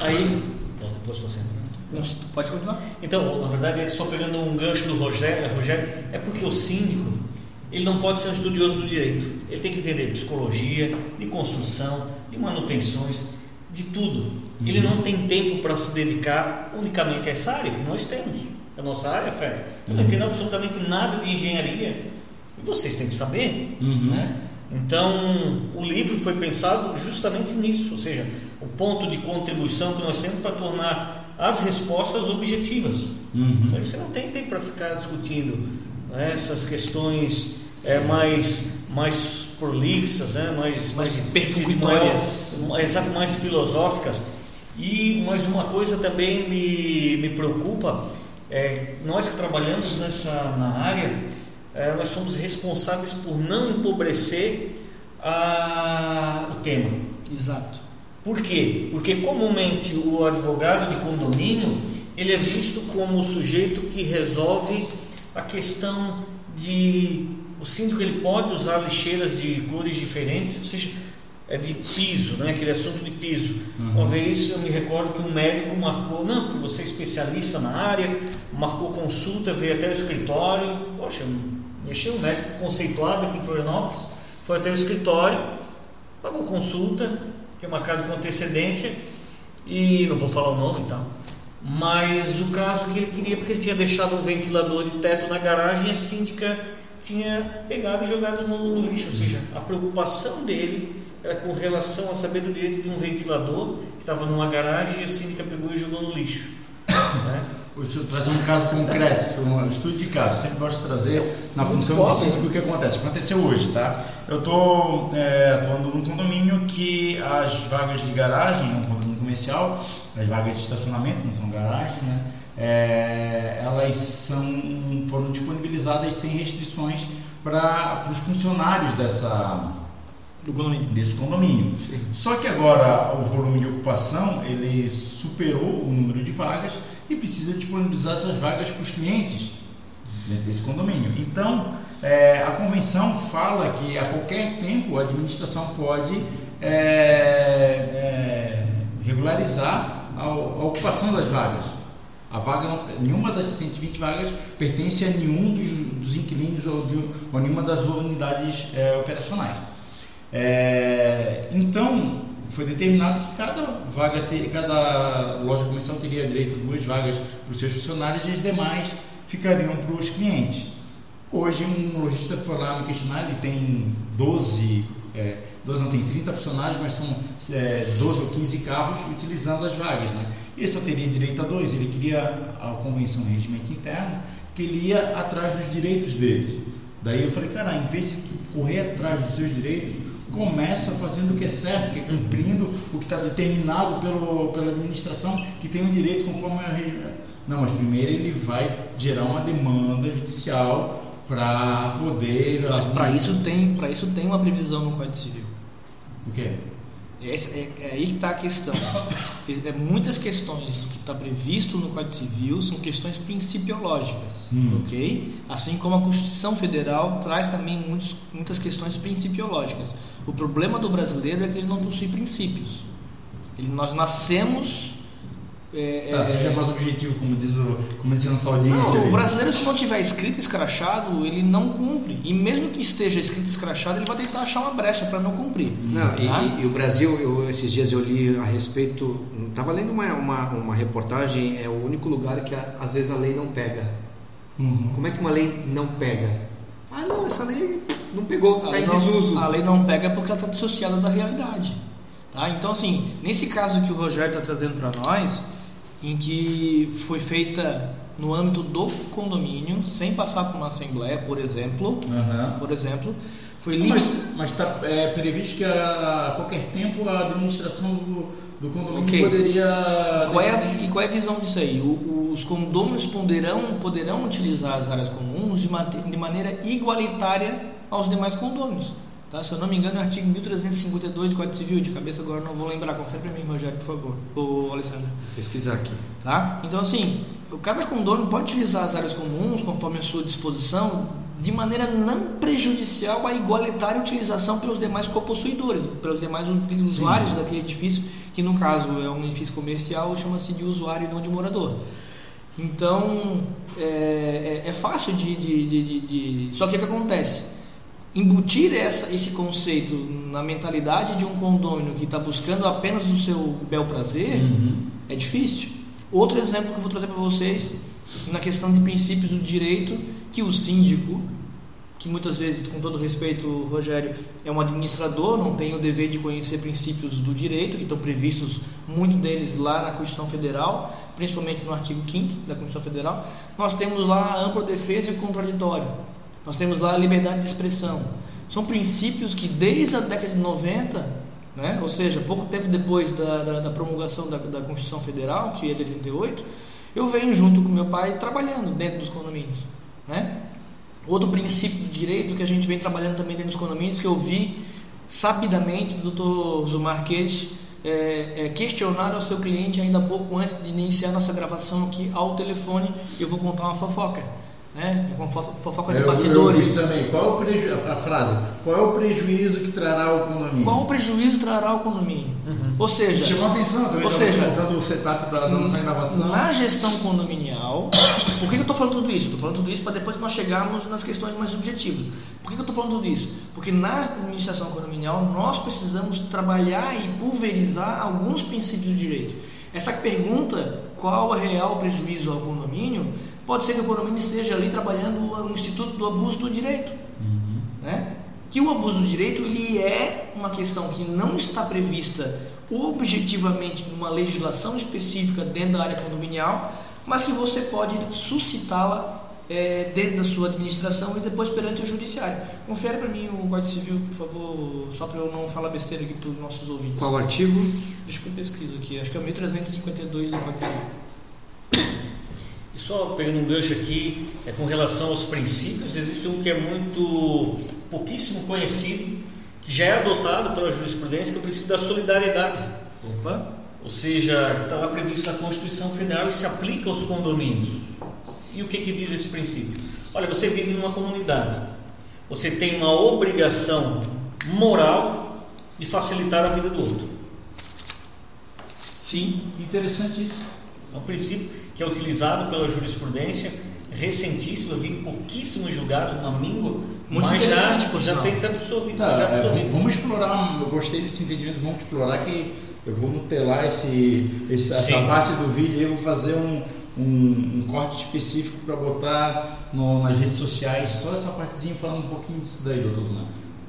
Aí, depois você. Pode continuar? Então, na verdade, só pegando um gancho do Rogério, Rogério, é porque o síndico ele não pode ser um estudioso do direito. Ele tem que entender psicologia, de construção, de manutenções, de tudo. Ele não tem tempo para se dedicar unicamente a essa área que nós temos. A nossa área, Fred, eu não entendo absolutamente nada de engenharia. E vocês têm que saber, Uhum. né? Então, o livro foi pensado justamente nisso, ou seja, o ponto de contribuição que nós temos para tornar as respostas objetivas. Uhum. Então, Você não tem tempo para ficar discutindo né, essas questões é, mais, mais prolixas, né, mais, mais percutórias. maior- mais, exato, mais filosóficas. E mais uma coisa também me, me preocupa, é, nós que trabalhamos nessa, na área, é, nós somos responsáveis por não empobrecer a, o tema. Exato. Por quê? Porque comumente o advogado de condomínio ele é visto como o sujeito que resolve a questão de o síndico ele pode usar lixeiras de cores diferentes, ou seja, é de piso, né? aquele assunto de piso. Uma vez eu me recordo que um médico marcou, não, porque você é especialista na área, marcou consulta, veio até o escritório, poxa, mexeu um médico conceituado aqui em Florianópolis, foi até o escritório, pagou consulta, que é marcado com antecedência, e não vou falar o nome e tal. Mas o caso que ele queria, porque ele tinha deixado um ventilador de teto na garagem a síndica tinha pegado e jogado no, no lixo. Ou seja, a preocupação dele era com relação a saber do direito de um ventilador que estava numa garagem e a síndica pegou e jogou no lixo. né? Deixa eu trazer um caso concreto, um estudo de caso. Sempre gosto de trazer na Muito função pobre, de síndico o que acontece. Aconteceu hoje, tá? Eu estou atuando num condomínio que as vagas de garagem, é um condomínio comercial, as vagas de estacionamento, não são garagens, né? É, elas são, foram disponibilizadas sem restrições para os funcionários dessa, Do condomínio. desse condomínio. Só que agora o volume de ocupação ele superou o número de vagas e precisa disponibilizar essas vagas para os clientes desse condomínio. Então, é, a convenção fala que a qualquer tempo a administração pode é, é, regularizar a, a ocupação das vagas. A vaga não, nenhuma das 120 vagas pertence a nenhum dos, dos inquilinos ou, de, ou nenhuma das unidades é, operacionais. É, então, foi determinado que cada vaga, ter, cada loja comercial teria direito a duas vagas para os seus funcionários e as demais ficariam para os clientes. Hoje, um lojista foi lá me questionar, ele tem 12, é, 12 não tem 30 funcionários, mas são é, 12 ou 15 carros utilizando as vagas. Né? Ele só teria direito a dois, ele queria a convenção de regimento interno, que ele ia atrás dos direitos deles. Daí eu falei, cara, em vez de correr atrás dos seus direitos, começa fazendo o que é certo, que é cumprindo o que está determinado pelo, pela administração, que tem o direito conforme a. Não, mas primeiro ele vai gerar uma demanda judicial para poder. Para isso tem, para isso tem uma previsão no Código Civil. O quê? Esse, é, é aí que está a questão. É, muitas questões do que está previsto no Código Civil são questões principiológicas, Hum. ok? Assim como a Constituição Federal traz também muitos, muitas questões principiológicas. O problema do brasileiro é que ele não possui princípios. Ele, nós nascemos é, Tá, é, seja mais objetivo, como diz, o, como diz a nossa audiência. Não, o brasileiro se não tiver escrito escrachado, ele não cumpre. E mesmo que esteja escrito escrachado, ele vai tentar achar uma brecha para não cumprir. Não, e, Tá? e- e o Brasil, eu- esses dias eu li a respeito. Estava lendo uma, uma, uma reportagem, é o único lugar que a- às vezes a lei não pega. Uhum. Como é que uma lei não pega? Ah, não, essa lei não pegou, A está em não- desuso. A lei não pega porque ela está dissociada da realidade. Tá? Então, assim, nesse caso que o Rogério está trazendo para nós, em que foi feita no âmbito do condomínio, sem passar por uma assembleia, por exemplo, Aham. por exemplo, Foi livre. Mas está é, previsto que a, a qualquer tempo a administração do, do condomínio Ok. poderia. Qual é e qual é a visão disso aí? O- os condôminos poderão, poderão utilizar as áreas comuns de, de maneira igualitária aos demais condôminos. Tá? Se eu não me engano, é o artigo 1352 do Código Civil, de cabeça agora não vou lembrar. Confere para mim, Rogério, por favor. Ô, Alessandro. Pesquisar aqui. Tá? Então, assim, cada condômino pode utilizar as áreas comuns conforme a sua disposição, de maneira não prejudicial à igualitária utilização pelos demais copossuidores, pelos demais usuários daquele edifício, que no caso é um edifício comercial, chama-se de usuário e não de morador. Então, é, é- é fácil de, de, de, de- de- Só que o que acontece? Embutir essa, esse conceito na mentalidade de um condômino que está buscando apenas o seu bel prazer Uhum. é difícil. Outro exemplo que eu vou trazer para vocês na questão de princípios do direito, que o síndico, que muitas vezes, com todo respeito, Rogério, é um administrador, não tem o dever de conhecer princípios do direito, que estão previstos, muitos deles lá na Constituição Federal, principalmente no artigo 5 da Constituição Federal. Nós temos lá a ampla defesa e o contraditório. Nós temos lá a liberdade de expressão. São princípios que desde a década de 90, né, ou seja, pouco tempo depois da, da, da promulgação da, da Constituição Federal, que é de 88, eu venho junto com meu pai trabalhando dentro dos condomínios. Né? Outro princípio do direito que a gente vem trabalhando também dentro dos condomínios, que eu vi sabidamente o Dr. Zumar Queires é, é, questionar ao seu cliente ainda pouco antes de iniciar nossa gravação aqui ao telefone. Eu vou contar uma fofoca, né? Uma fofo- fofoca de Eu, eu bastidores. também. Qual é o preju... a frase? Qual é o prejuízo que trará ao condomínio? Qual o prejuízo trará ao condomínio? Ou seja, Chamou a atenção também. Ou seja, o setup da, da nossa inovação. Na gestão condominial, por que eu estou falando tudo isso? Estou falando tudo isso para depois nós chegarmos nas questões mais objetivas. Por que que eu estou falando tudo isso? Porque na administração condominial nós precisamos trabalhar e pulverizar alguns princípios do direito. Essa pergunta, qual é o real prejuízo ao condomínio, pode ser que o condomínio esteja ali trabalhando no Instituto do Abuso do Direito né? que o abuso do direito ele é uma questão que não está prevista objetivamente numa legislação específica dentro da área condominial, mas que você pode suscitá-la é, dentro da sua administração e depois perante o judiciário. Confere para mim o Código Civil, por favor, só para eu não falar besteira aqui para os nossos ouvintes. Qual artigo? Deixa que eu pesquiso aqui, acho que é o 1352 do Código Civil. Só pegando um gancho aqui, é com relação aos princípios, existe um que é muito pouquíssimo conhecido, que já é adotado pela jurisprudência, que é o princípio da solidariedade. Opa! Ou seja, está lá previsto na Constituição Federal e se aplica aos condomínios. E o que, que diz esse princípio? Olha, você vive numa comunidade, você tem uma obrigação moral de facilitar a vida do outro. Sim, Interessante isso. É um princípio que é utilizado pela jurisprudência recentíssimo, eu vi em pouquíssimos julgados na míngua, Muito mas já, por já tem se absorvido. Tá, já é, vamos explorar, eu gostei desse entendimento, vamos explorar que eu vou nutelar esse, esse- essa parte do vídeo aí, vou fazer um, um, um corte específico para botar no- nas redes sociais, só essa partezinha falando um pouquinho disso daí, doutor Zuna.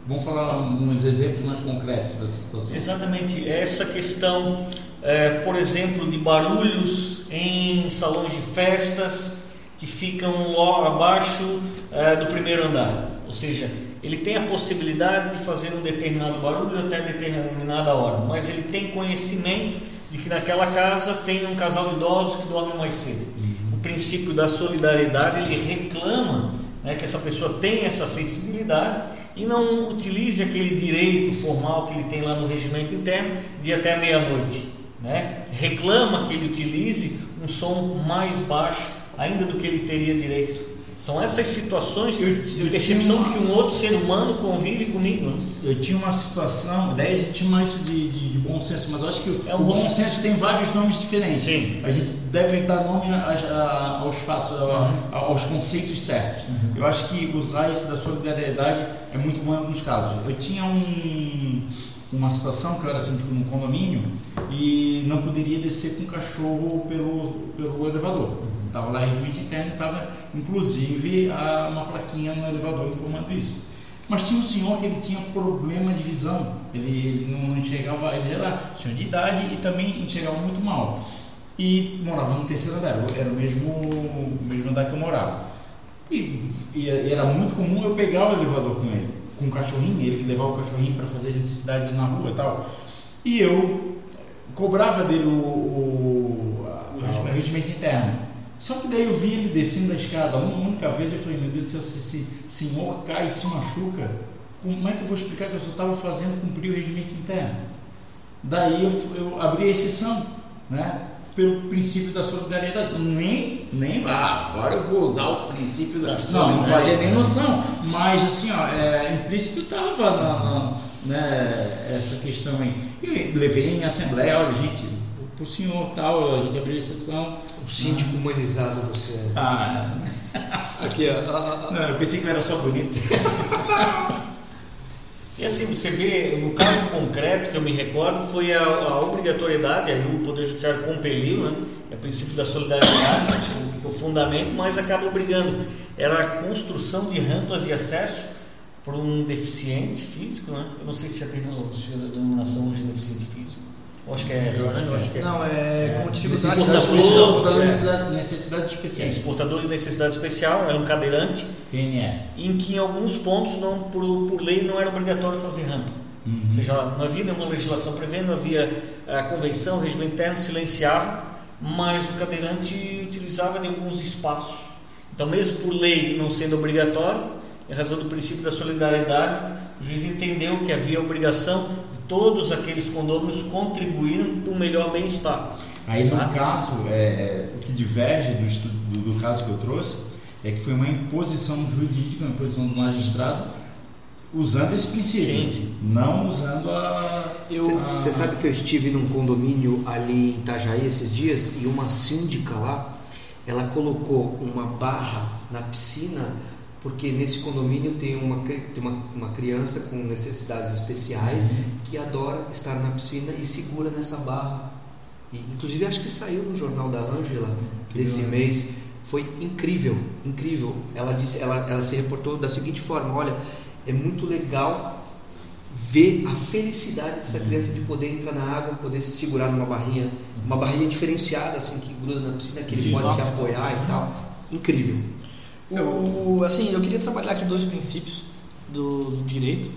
Vamos falar uns exemplos mais concretos dessa situação. Exatamente, essa questão, é, por exemplo, de barulhos em salões de festas que ficam lá abaixo é, do primeiro andar. Ou seja, ele tem a possibilidade de fazer um determinado barulho até determinada hora, mas ele tem conhecimento de que naquela casa tem um casal de idosos que dorme mais cedo. O princípio da solidariedade ele reclama né, que essa pessoa tenha essa sensibilidade e não utilize aquele direito formal que ele tem lá no regimento interno de até meia-noite. Né? Reclama que ele utilize um som mais baixo ainda do que ele teria direito. São essas situações Eu- de percepção tinha de que um outro ser humano convive comigo. né? Eu tinha uma situação, daí a gente tinha mais isso de, de- de bom senso, mas eu acho que É um o bom bom senso tem vários nomes diferentes. Sim. A gente deve dar nome às- a- aos fatos, a- a- aos conceitos certos. Eu acho que usar isso da solidariedade é muito bom em alguns casos. Eu tinha um- uma situação que eu era síndico num condomínio e não poderia descer com o cachorro pelo, pelo elevador. Estava lá regimento interno, estava inclusive a- uma plaquinha no elevador informando isso. Mas tinha um senhor que ele tinha problema de visão, ele, ele não, enxergava, ele era senhor de idade e também enxergava muito mal. E morava no terceiro andar, era o mesmo, o mesmo andar que eu morava. E, e era muito comum eu pegar o elevador com ele. Com o cachorrinho, ele que levava o cachorrinho para fazer as necessidades na rua e tal. E eu cobrava dele o, o, a- O regimento. interno. Só que daí eu vi ele descendo a escada uma única vez eu falei, meu Deus do céu, se esse senhor cai e se machuca, como é que eu vou explicar que eu só estava fazendo cumprir o regimento interno? Daí eu, eu abri a exceção, né? Pelo princípio da solidariedade. Nem, nem ah, agora eu vou usar o princípio da Não, não fazia nem noção. Mas assim, ó, é, implícito estava na, na- né, essa questão aí. E levei em assembleia, olha, gente, pro senhor tal, a gente abriu a exceção. O síndico humanizado você é. Ah, Aqui, ó. não, eu pensei que eu era só bonito. E assim, você vê, no caso concreto que eu me recordo, foi a, a obrigatoriedade, aí o Poder Judiciário compeliu, né? É o princípio da solidariedade, o, o fundamento, mas acaba obrigando. Era a construção de rampas de acesso para um deficiente físico, né? Eu não sei se já tem denominação hoje de deficiente físico. Acho que é essa, né? Acho que é. Não, é com dificuldade necessidade Portador, especial, é. de necessidade, necessidades Sim, especiais. portador de necessidade especial, era um cadeirante, PNE. em que em alguns pontos, não, por, por lei, não era obrigatório fazer rampa. Ou seja, não havia nenhuma legislação prevendo, não havia a convenção, o regimento interno silenciava, mas o cadeirante utilizava de alguns espaços. Então, mesmo por lei não sendo obrigatório, em razão do princípio da solidariedade, o juiz entendeu que havia obrigação todos aqueles condôminos contribuírem para o melhor bem-estar. Aí no Tá? caso, é, é, o que diverge do, do, do caso que eu trouxe é que foi uma imposição jurídica, uma imposição do magistrado, usando esse princípio, Sim, sim. não usando a. a- Você sabe que eu estive num condomínio ali em Itajaí esses dias e uma síndica lá, ela colocou uma barra na piscina porque nesse condomínio tem uma, tem uma, uma criança com necessidades especiais que adora estar na piscina e segura nessa barra. E, inclusive acho que saiu no jornal da Ângela desse legal. mês. Foi incrível, incrível. Ela disse, ela, ela se reportou da seguinte forma: olha, é muito legal ver a felicidade dessa criança de poder entrar na água, poder se segurar numa barrinha, uma barrinha diferenciada assim que gruda na piscina, que ele De pode se apoiar e tal. Incrível. O, assim, eu queria trabalhar aqui dois princípios do, do direito.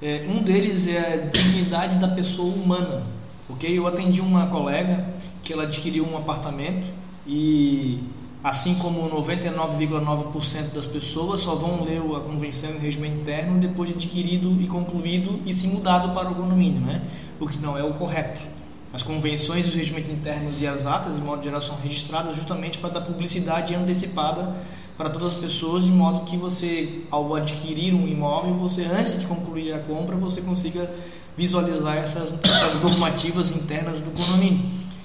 É, um deles é a dignidade da pessoa humana. Ok? Eu atendi uma colega que ela adquiriu um apartamento e, assim como 99,9% das pessoas só vão ler a convenção e o regimento interno depois de adquirido e concluído e se mudado para o condomínio, né? O que não é o correto. As convenções, os regimentos internos e as atas, de modo geral, são registradas justamente para dar publicidade antecipada para todas as pessoas, de modo que você, ao adquirir um imóvel, você antes de concluir a compra, você consiga visualizar essas, essas normativas internas do condomínio.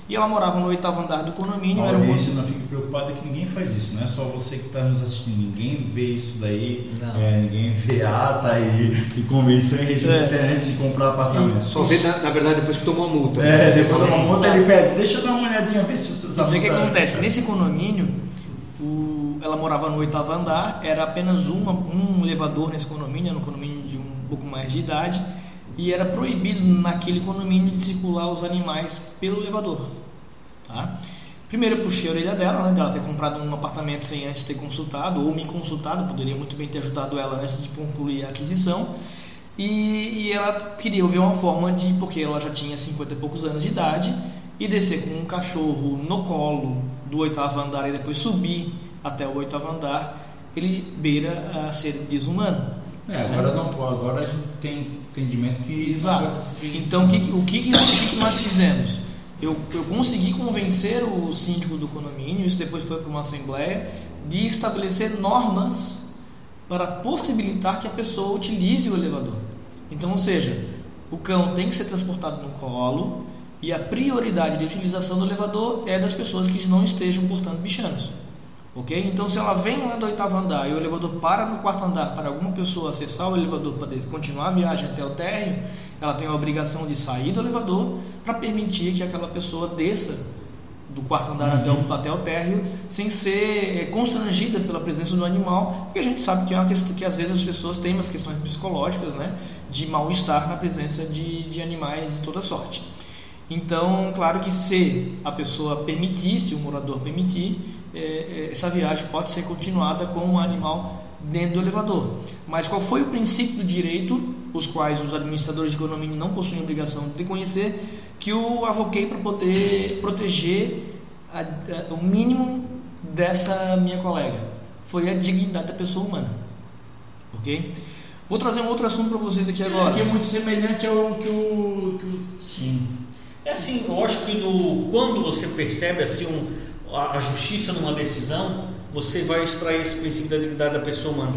E ela morava no oitavo andar do condomínio. A era um audiência não fique preocupada que ninguém faz isso, não é só você que está nos assistindo, ninguém vê isso daí, Não. é, ninguém vê ata e, e convenção e regimento É. antes de comprar apartamento. Só vê na, na verdade depois que tomou a multa. É, depois uma multa Sabe? ele pede, deixa eu dar uma olhadinha, ver se você o que, que acontece? Nesse condomínio, ela morava no oitavo andar, era apenas uma, um elevador nesse condomínio, era um condomínio de um pouco mais de idade, e era proibido naquele condomínio de circular os animais pelo elevador. Tá? Primeiro eu puxei a orelha dela, né, dela ter comprado um apartamento sem antes ter consultado, ou me consultado, poderia muito bem ter ajudado ela antes de concluir a aquisição. E, e ela queria ver uma forma de, porque ela já tinha 50 e poucos anos de idade, e descer com um cachorro no colo do oitavo andar e depois subir até o oitavo andar, ele beira a ser desumano. É, agora não agora a gente tem entendimento que. Exato. Então, o que, o que, o que nós fizemos? Eu, eu consegui convencer o síndico do condomínio, isso depois foi para uma assembleia, de estabelecer normas para possibilitar que a pessoa utilize o elevador. Então, ou seja, o cão tem que ser transportado no colo e a prioridade de utilização do elevador é das pessoas que não estejam portando bichanos. Ok? Então, se ela vem lá do oitavo andar e o elevador para no quarto andar para alguma pessoa acessar o elevador para continuar a viagem até o térreo, ela tem a obrigação de sair do elevador para permitir que aquela pessoa desça do quarto andar até, o, até o térreo sem ser é, constrangida pela presença do animal, porque a gente sabe que é uma questão que às vezes as pessoas têm umas questões psicológicas, né, de mal-estar na presença de, de animais de toda sorte. Então, claro que se a pessoa permitir, se o morador permitir, é, é, essa viagem pode ser continuada com o animal dentro do elevador. Mas qual foi o princípio do direito, os quais os administradores de condomínio não possuem obrigação de conhecer, que eu avoquei para poder proteger a, a, o mínimo dessa minha colega? Foi a dignidade da pessoa humana. Ok? Vou trazer um outro assunto para vocês aqui agora. Que é muito semelhante ao que o. Que o... Sim. É assim, eu acho que no, quando você percebe assim um, a, a, justiça numa decisão, você vai extrair esse princípio da dignidade da pessoa humana.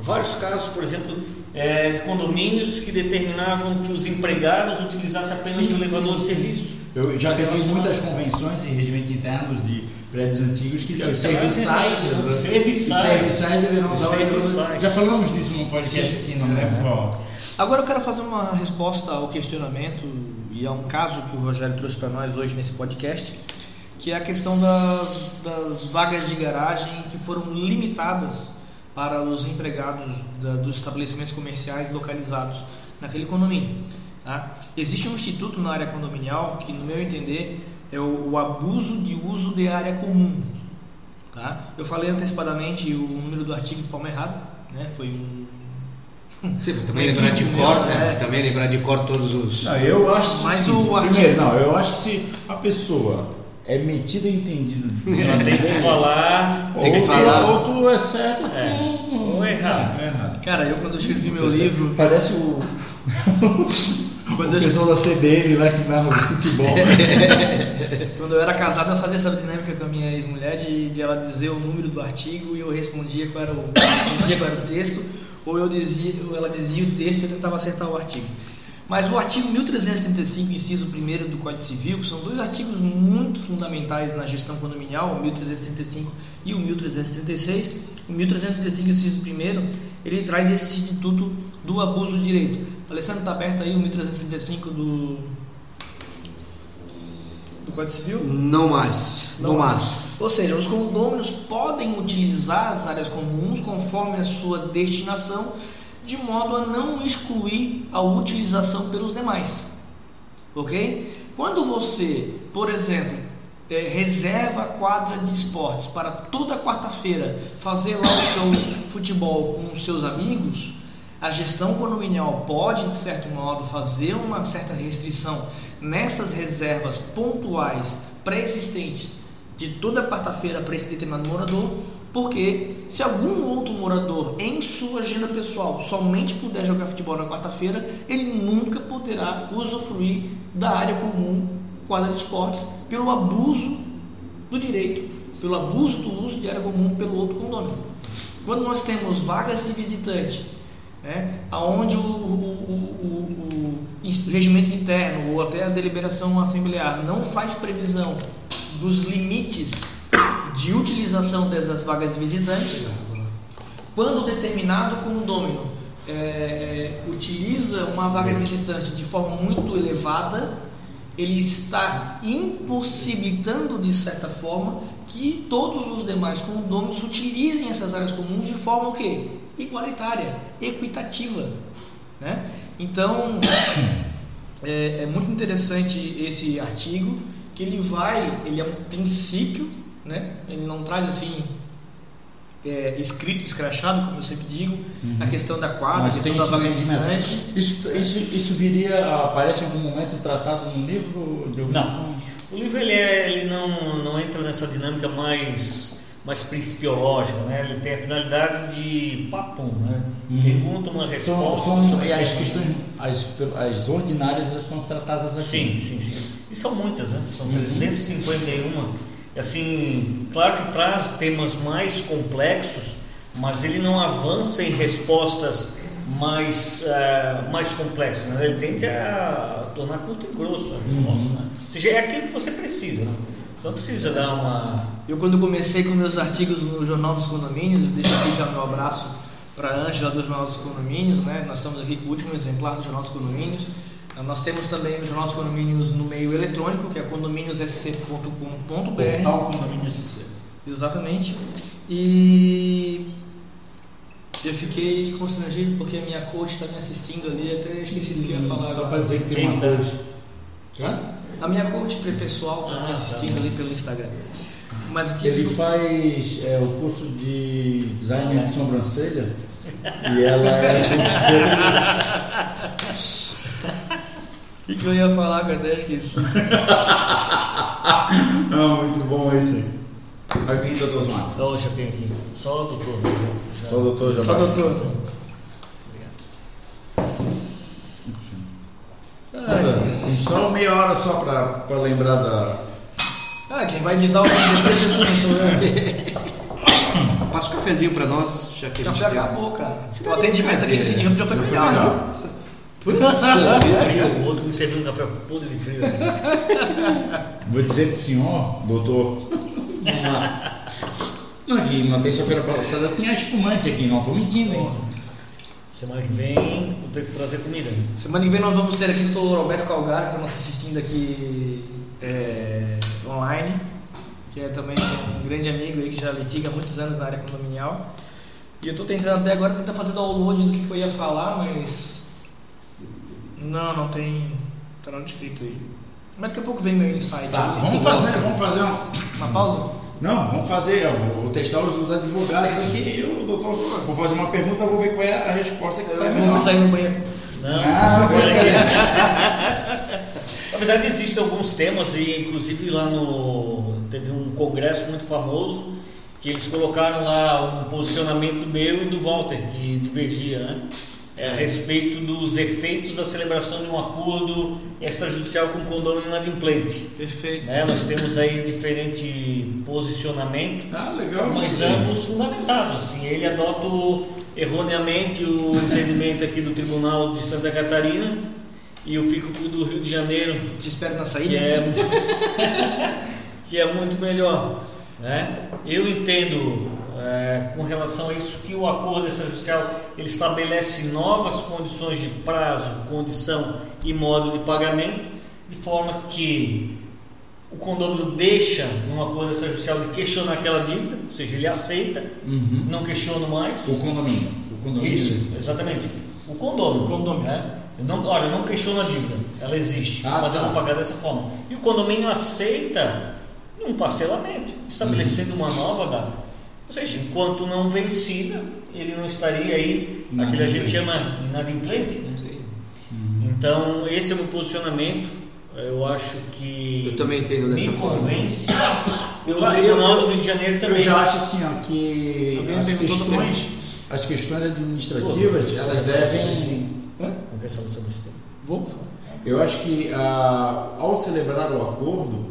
Vários casos, por exemplo, é, de condomínios que determinavam que os empregados utilizassem apenas sim, o elevador sim, de serviço. Eu já peguei muitas convenções e regimentos internos de prédios antigos que os serviçais, serviçais deverão usar Já falamos disso no podcast aqui, não lembro qual. Agora eu quero fazer uma resposta ao questionamento e a um caso que o Rogério trouxe para nós hoje nesse podcast, que é a questão das, das vagas de garagem que foram limitadas para os empregados da, dos estabelecimentos comerciais localizados naquele condomínio. Tá? Existe um instituto na área condominial que, no meu entender, é o, o abuso de uso de área comum. Tá? Eu falei antecipadamente o número do artigo de forma errada, né? foi um Sim, também lembrar de cor, né? É. Também lembrar de cor todos os. Não, eu acho. Mas o artigo... primeiro, não, eu acho que se a pessoa é metida e entendida, ela tem que falar, ou, tem que falar, ou tu é certo, é. ou é errado. É, é errado. Cara, eu quando eu escrevi meu livro, parece o quando o pessoal da CBN lá que narra o futebol. Quando eu era casado, eu fazia essa dinâmica com a minha ex-mulher de, de, ela dizer o número do artigo e eu respondia qual era o, dizia qual era o texto ou eu dizia, ou ela dizia o texto e eu tentava acertar o artigo. Mas o artigo 1335, inciso 1 do Código Civil, que são dois artigos muito fundamentais na gestão condominial, o 1335 e o 1336. O 1335, inciso 1, ele traz esse instituto do abuso do direito. Alessandro, está aberto aí o 1335 do do Código Civil? Não mais. Não, não mais. mais. Ou seja, os condôminos podem utilizar as áreas comuns conforme a sua destinação, de modo a não excluir a utilização pelos demais. Ok? Quando você, por exemplo, é, reserva a quadra de esportes para toda quarta-feira fazer lá o seu futebol com os seus amigos, a gestão condominial pode, de certo modo, fazer uma certa restrição nessas reservas pontuais pré-existentes de toda quarta-feira para esse determinado morador, porque se algum outro morador em sua agenda pessoal somente puder jogar futebol na quarta-feira, ele nunca poderá usufruir da área comum quadra de esportes pelo abuso do direito, pelo abuso do uso de área comum pelo outro condomínio. Quando nós temos vagas de visitante né, aonde o, o, o, o, regimento interno ou até a deliberação assemblear não faz previsão dos limites de utilização dessas vagas de visitante, quando determinado condômino é, é, utiliza uma vaga de visitante de forma muito elevada, ele está impossibilitando de certa forma que todos os demais condôminos utilizem essas áreas comuns de forma o quê? igualitária, equitativa. Né? Então, é, é, muito interessante esse artigo, que ele vai, ele é um princípio, né? ele não traz assim é, escrito, escrachado, como eu sempre digo, uhum. a questão da quadra, a questão da vaga distante. Isso, isso, isso viria, aparece em algum momento tratado no livro? De não. O livro ele, é, ele não, não entra nessa dinâmica mais mais principiológica, né? Ele tem a finalidade de papum, né? Uhum. Pergunta, uma resposta. São, são, e as questões, as, as ordinárias, elas são tratadas aqui. Sim, sim, sim. E são muitas, né? São uhum. 351. Assim, claro que traz temas mais complexos, mas ele não avança em respostas mais, uh, mais complexas, né? Ele tenta a, tornar curto e grosso a resposta, uhum. né? Ou seja, é aquilo que você precisa, né? Não precisa dar uma. Eu, quando comecei com meus artigos no Jornal dos Condomínios, eu deixo aqui já meu abraço para a Ângela do Jornal dos Condomínios, né? Nós estamos aqui com o último exemplar do Jornal dos Condomínios. Nós temos também o Jornal dos Condomínios no meio eletrônico, que é condomíniosSC.com.br. Portal Condomínios SC. Exatamente. E eu fiquei constrangido porque a minha coach está me assistindo ali, até esqueci do que ia falar. Só para dizer que tem uma coach. Hã? A minha coach pessoal está ah, me assistindo tá. ali pelo Instagram. Mas o que Ele faz é, o curso de design de sobrancelha e ela é O que, que eu ia falar que eu até esqueci? Não, muito bom esse. Vai vir, doutor Osmar. Então, já tem aqui. Só o doutor. Já. Só o doutor já Só vai. doutor. Tem só meia hora só pra, pra lembrar da. Ah, quem vai editar o vídeo depois de tudo sou eu. Passa um cafezinho pra nós, já que a gente Café acabou, cara. Você O tá atendimento aqui nesse dia já foi melhor. Frio, o outro me serviu um café podre de frio. Vou dizer pro senhor, doutor. Vamos lá. Não, aqui na terça-feira passada tinha espumante aqui, não tô mentindo, hein? Semana que vem vou ter que trazer comida. Semana que vem nós vamos ter aqui o Dr. Roberto Calgaro, que está nos assistindo aqui é, online, que é também um grande amigo aí que já litiga há muitos anos na área condominial. E eu estou tentando até agora tentar fazer download do que eu ia falar, mas não, não tem, tá não escrito aí. Mas daqui a pouco vem meu insight. Tá, vamos fazer, vamos fazer um. Uma pausa? Não, vamos fazer, eu vou, vou testar os, os advogados aqui e o doutor. Vou fazer uma pergunta, vou ver qual é a resposta que sai melhor. Vamos sair no banheiro. Não, Ah, não pode. Na verdade existem alguns temas e inclusive lá no teve um congresso muito famoso que eles colocaram lá um posicionamento meu e do Walter que divergia, né? É, a respeito dos efeitos da celebração de um acordo extrajudicial com condomínio inadimplente. Perfeito. Né? Nós temos aí diferente posicionamento, Ah, legal. mas isso. ambos fundamentados. Assim, ele adota o- erroneamente o entendimento aqui do Tribunal de Santa Catarina e eu fico com o do Rio de Janeiro, Te espero na que saída. é, que é muito melhor. Né? Eu entendo é, com relação a isso que o acordo extrajudicial ele estabelece novas condições de prazo, condição e modo de pagamento, de forma que o condomínio deixa num acordo extrajudicial de questionar aquela dívida, ou seja, ele aceita, Uhum. não questiona mais. O condomínio. O condomínio. Isso, exatamente. O condômino. O condômino. Né? Eu não, olha, eu não questiono a dívida, ela existe, Ah, mas eu tá. vou pagar dessa forma. E o condomínio aceita um parcelamento, estabelecendo Uhum. uma nova data. Seja, enquanto não vencida, ele não estaria aí, Não, aquele a gente chama inadimplente. né? Sim. Então, esse é o meu posicionamento. Eu acho que Eu também entendo dessa me forma. convence. O Eu- Tribunal eu- do Rio de Janeiro Eu também. já acho assim, ó, que as questões, as questões administrativas, Pô, elas essa devem. Hã? Sobre tema. Vou. Eu acho que ah, ao celebrar o acordo,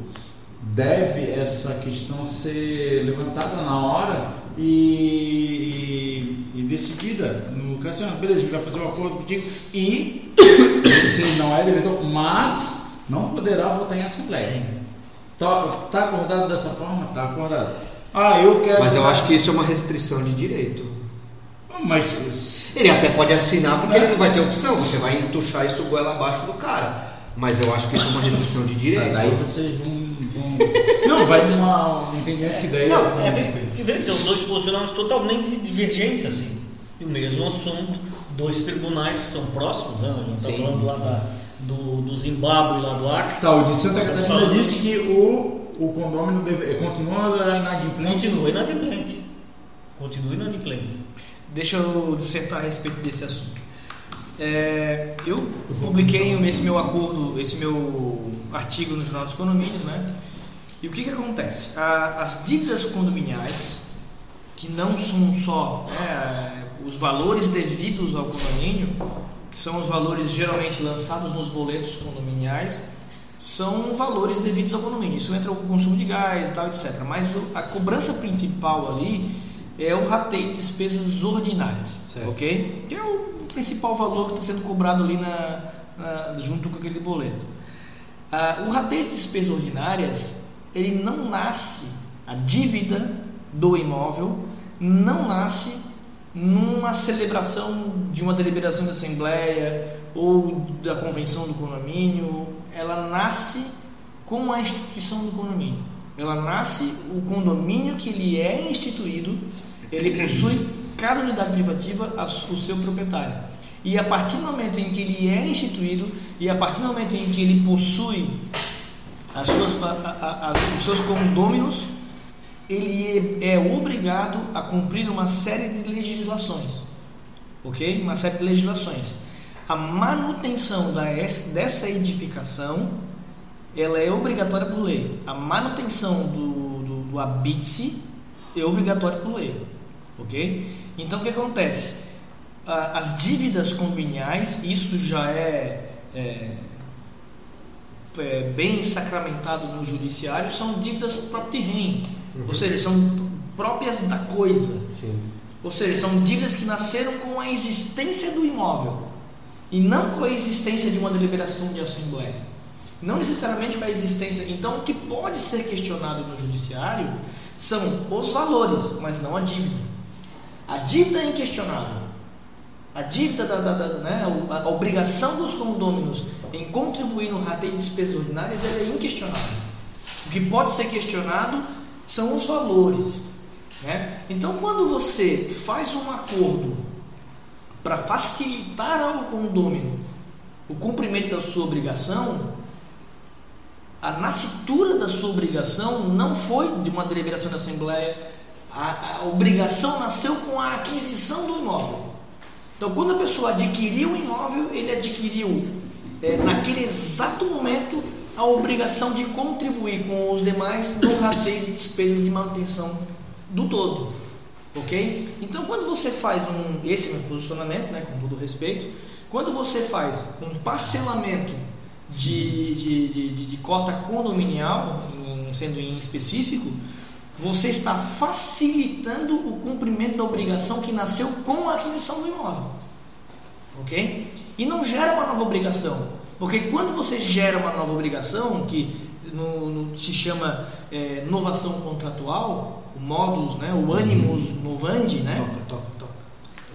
deve essa questão ser levantada na hora e, e decidida no caso, ah, beleza, a gente vai fazer um acordo contigo e você não é devedor, mas não poderá votar em assembleia. Sim. Tá, tá acordado dessa forma? Tá acordado. Ah, eu quero. Mas eu acho que isso é uma restrição de direito. Mas Ele até pode assinar porque ele não vai ter opção. Você vai entuchar isso goela abaixo do cara. Mas eu acho que isso é uma restrição de Ah, direito. daí vocês vão. Não, vai numa um entendimento que daí. Não, É, vê- porque vê, são dois posicionamentos totalmente divergentes, assim. E o mesmo assunto, dois tribunais que são próximos, né? A gente está falando lá da, do, do Zimbábue, lá do Acre. Tá, o de Santa Estamos Catarina falando- disse que o, o condomínio deve, continua inadimplente. Continua inadimplente. Continua inadimplente. Deixa eu dissertar a respeito desse assunto. É, eu publiquei esse meu acordo, esse meu artigo no Jornal dos Condomínios, né? E o que, que acontece? A- as dívidas condominiais, que não são só né, os valores devidos ao condomínio, que são os valores geralmente lançados nos boletos condominiais, são valores devidos ao condomínio. Isso entra o consumo de gás e tal, etc. Mas a cobrança principal ali é o rateio de despesas ordinárias, Certo. ok? Que é o principal valor que está sendo cobrado ali na, na- junto com aquele boleto. Ah, o rateio de despesas ordinárias, ele não nasce, a dívida do imóvel não nasce numa celebração de uma deliberação da Assembleia ou da convenção do condomínio, ela nasce com a instituição do condomínio. Ela nasce, o condomínio que ele é instituído, ele possui cada unidade privativa o seu proprietário. E a partir do momento em que ele é instituído e a partir do momento em que ele possui as suas, a- a- os seus condôminos, ele é obrigado a cumprir uma série de legislações, ok? Uma série de legislações. A manutenção da, dessa edificação, ela é obrigatória por lei. A manutenção do, do, do habite é obrigatória por lei, ok? Então o que acontece? As dívidas condominiais, isso já é, é é, bem sacramentado no judiciário são dívidas próprias de rem, uhum. ou seja, são próprias da coisa. Sim. Ou seja, são dívidas que nasceram com a existência do imóvel e não com a existência de uma deliberação de assembleia. Não necessariamente com a existência. Então, o que pode ser questionado no judiciário são os valores, mas não a dívida. A dívida é inquestionável. A dívida, da, da, da né, a, obrigação dos condôminos em contribuir no rateio de despesas ordinárias é inquestionável. O que pode ser questionado são os valores. Né? Então, quando você faz um acordo para facilitar ao condômino o cumprimento da sua obrigação, a nascitura da sua obrigação não foi de uma deliberação da Assembleia, a, a obrigação nasceu com a aquisição do imóvel. Então, quando a pessoa adquiriu o imóvel, ele adquiriu, é, naquele exato momento, a obrigação de contribuir com os demais no rateio de despesas de manutenção do todo. Ok? Então, quando você faz um. Esse é meu posicionamento, né, com todo respeito. Quando você faz um parcelamento de, de, de, de cota condominial, em, sendo em específico, você está facilitando o cumprimento da obrigação que nasceu com a aquisição do imóvel. Ok? E não gera uma nova obrigação. Porque quando você gera uma nova obrigação, que no, no, se chama é, novação contratual, o modus, né, o animus novandi, né? Toca, toca, toca.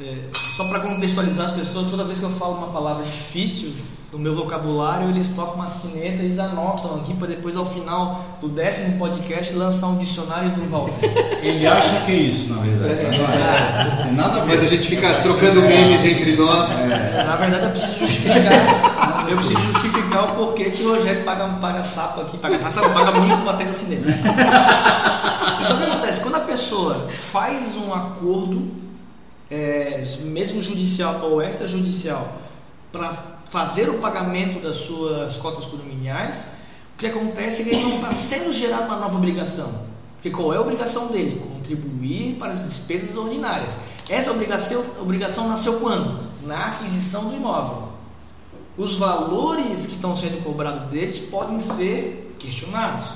É, só para contextualizar as pessoas, toda vez que eu falo uma palavra difícil, no meu vocabulário, eles tocam uma sineta e eles anotam aqui para depois, ao final do décimo podcast, lançar um dicionário do Walter. Ele acha que é isso, na verdade. É, é, nada a ver. Mas a gente fica é, trocando memes entre nós. É. Na verdade, eu preciso justificar. eu preciso justificar o porquê que o Rogério paga, paga sapo aqui, paga raça, paga muito para ter a sineta. Então, o que acontece? Quando a pessoa faz um acordo, é, mesmo judicial ou extrajudicial, para fazer o pagamento das suas cotas condominiais, o que acontece é que ele não está sendo gerado uma nova obrigação. Porque qual é a obrigação dele? Contribuir para as despesas ordinárias. Essa obrigação, obrigação nasceu quando? Na aquisição do imóvel. Os valores que estão sendo cobrados deles podem ser questionados.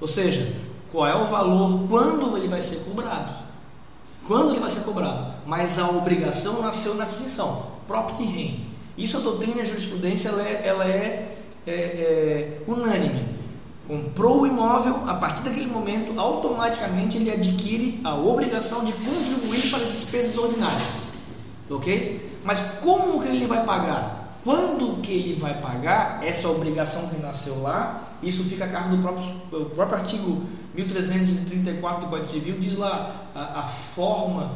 Ou seja, qual é o valor, quando ele vai ser cobrado. Quando ele vai ser cobrado. Mas a obrigação nasceu na aquisição. Property rent. Isso a doutrina e a jurisprudência ela é, ela é, é, é unânime. Comprou o imóvel, a partir daquele momento, automaticamente ele adquire a obrigação de contribuir para as despesas ordinárias. Ok? Mas como que ele vai pagar? Quando que ele vai pagar essa obrigação que nasceu lá? Isso fica a cargo do próprio, o próprio artigo 1334 do Código Civil, diz lá a, a forma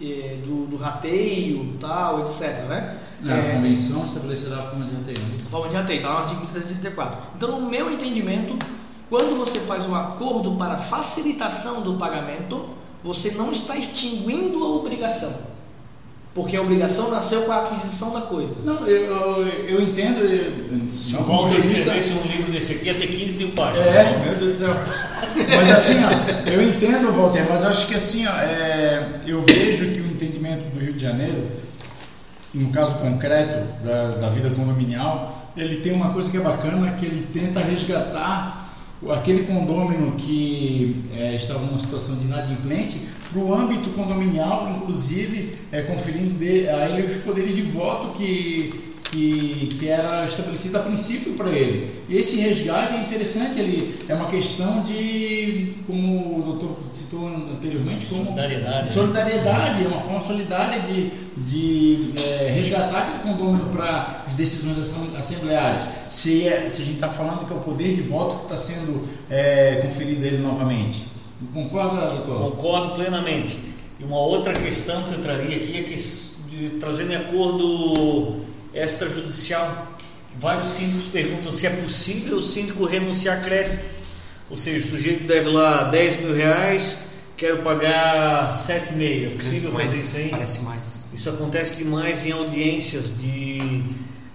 eh, do, do, rateio, tal, etc. Né? É, a convenção estabelecerá a forma de rateio. Né? Forma de rateio, está no artigo 334. Então, no meu entendimento, quando você faz um acordo para facilitação do pagamento, você não está extinguindo a obrigação. Porque a obrigação nasceu com a aquisição da coisa. Não, eu, eu, eu entendo. Se o Walter escrevesse um livro desse aqui, ia ter 15 mil páginas. É, meu Deus do céu. Mas assim, ó, eu entendo, Walter, mas eu acho que assim, ó, é, eu vejo que o entendimento do Rio de Janeiro, no caso concreto da, da vida condominial, ele tem uma coisa que é bacana, que ele tenta resgatar aquele condômino que é, estava numa situação de inadimplente para o âmbito condominial, inclusive é, conferindo de, a ele os poderes de voto que, que, que era estabelecido a princípio para ele. E esse resgate é interessante, ele é uma questão de, como o doutor citou anteriormente, como solidariedade. Solidariedade, é uma forma solidária de, de é, resgatar aquele condomínio para as decisões assembleárias. Se, é, se a gente está falando que é o poder de voto que está sendo é, conferido a ele novamente. Concorda, doutor? Concordo plenamente. E uma outra questão que eu traria aqui é que, de, trazendo em acordo extrajudicial. Vários síndicos perguntam se é possível o síndico renunciar a crédito Ou seja, o sujeito deve lá 10 mil reais, quero pagar 7,5. É possível Mas fazer isso aí? Parece mais. Isso acontece demais em audiências de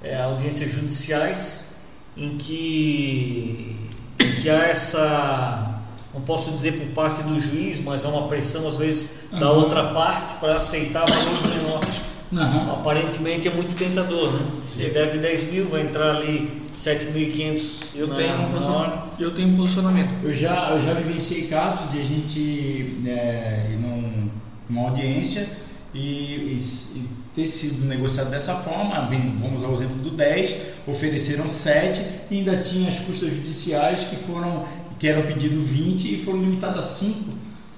é, audiências judiciais em que, em que há essa não posso dizer por parte do juiz, mas há uma pressão às vezes da Uhum. outra parte para aceitar valores menores. Aham. Aparentemente é muito tentador, né? Ele deve 10 mil, vai entrar ali 7.500 Eu, na- tenho um posicionamento, eu tenho um posicionamento. Eu já, eu já vivenciei casos de a gente é, ir num- numa audiência e, e- e ter sido negociado dessa forma. Vamos ao exemplo do 10, ofereceram 7 e ainda tinha as custas judiciais que foram que eram pedido 20 e foram limitadas a 5.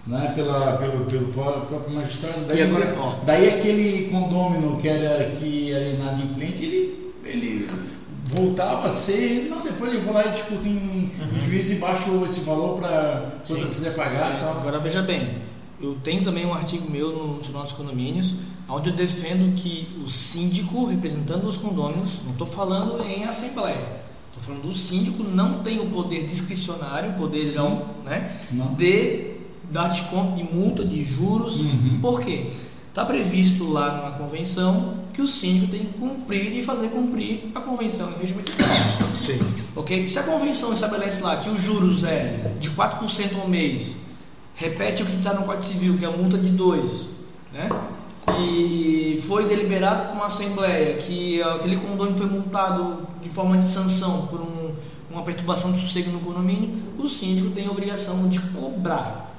Né, pela, pelo, pelo pró- próprio magistrado. Daí, E agora, daí aquele condômino que era, que era inadimplente, ele, ele voltava a ser. Não, depois eu vou lá e discuto em, em juízo e baixo esse valor para quando eu quiser pagar. e tal. Agora veja bem, eu tenho também um artigo meu no Tribunal dos Condomínios, onde eu defendo que o síndico, representando os condôminos, não estou falando em assembleia, falando do síndico não tem o poder discricionário, o poder Sim. não, né, Não. de dar desconto de multa, de juros. Uhum. Por quê? Está previsto lá na convenção que o síndico tem que cumprir e fazer cumprir a convenção em regimento interno. Sim. Ok? Se a convenção estabelece lá que os juros é de 4% ao mês, repete o que está no Código Civil, que é a multa de 2%, né? e foi deliberado por uma assembleia que aquele condomínio foi multado de forma de sanção por um- uma perturbação de sossego no condomínio, o síndico tem a obrigação de cobrar.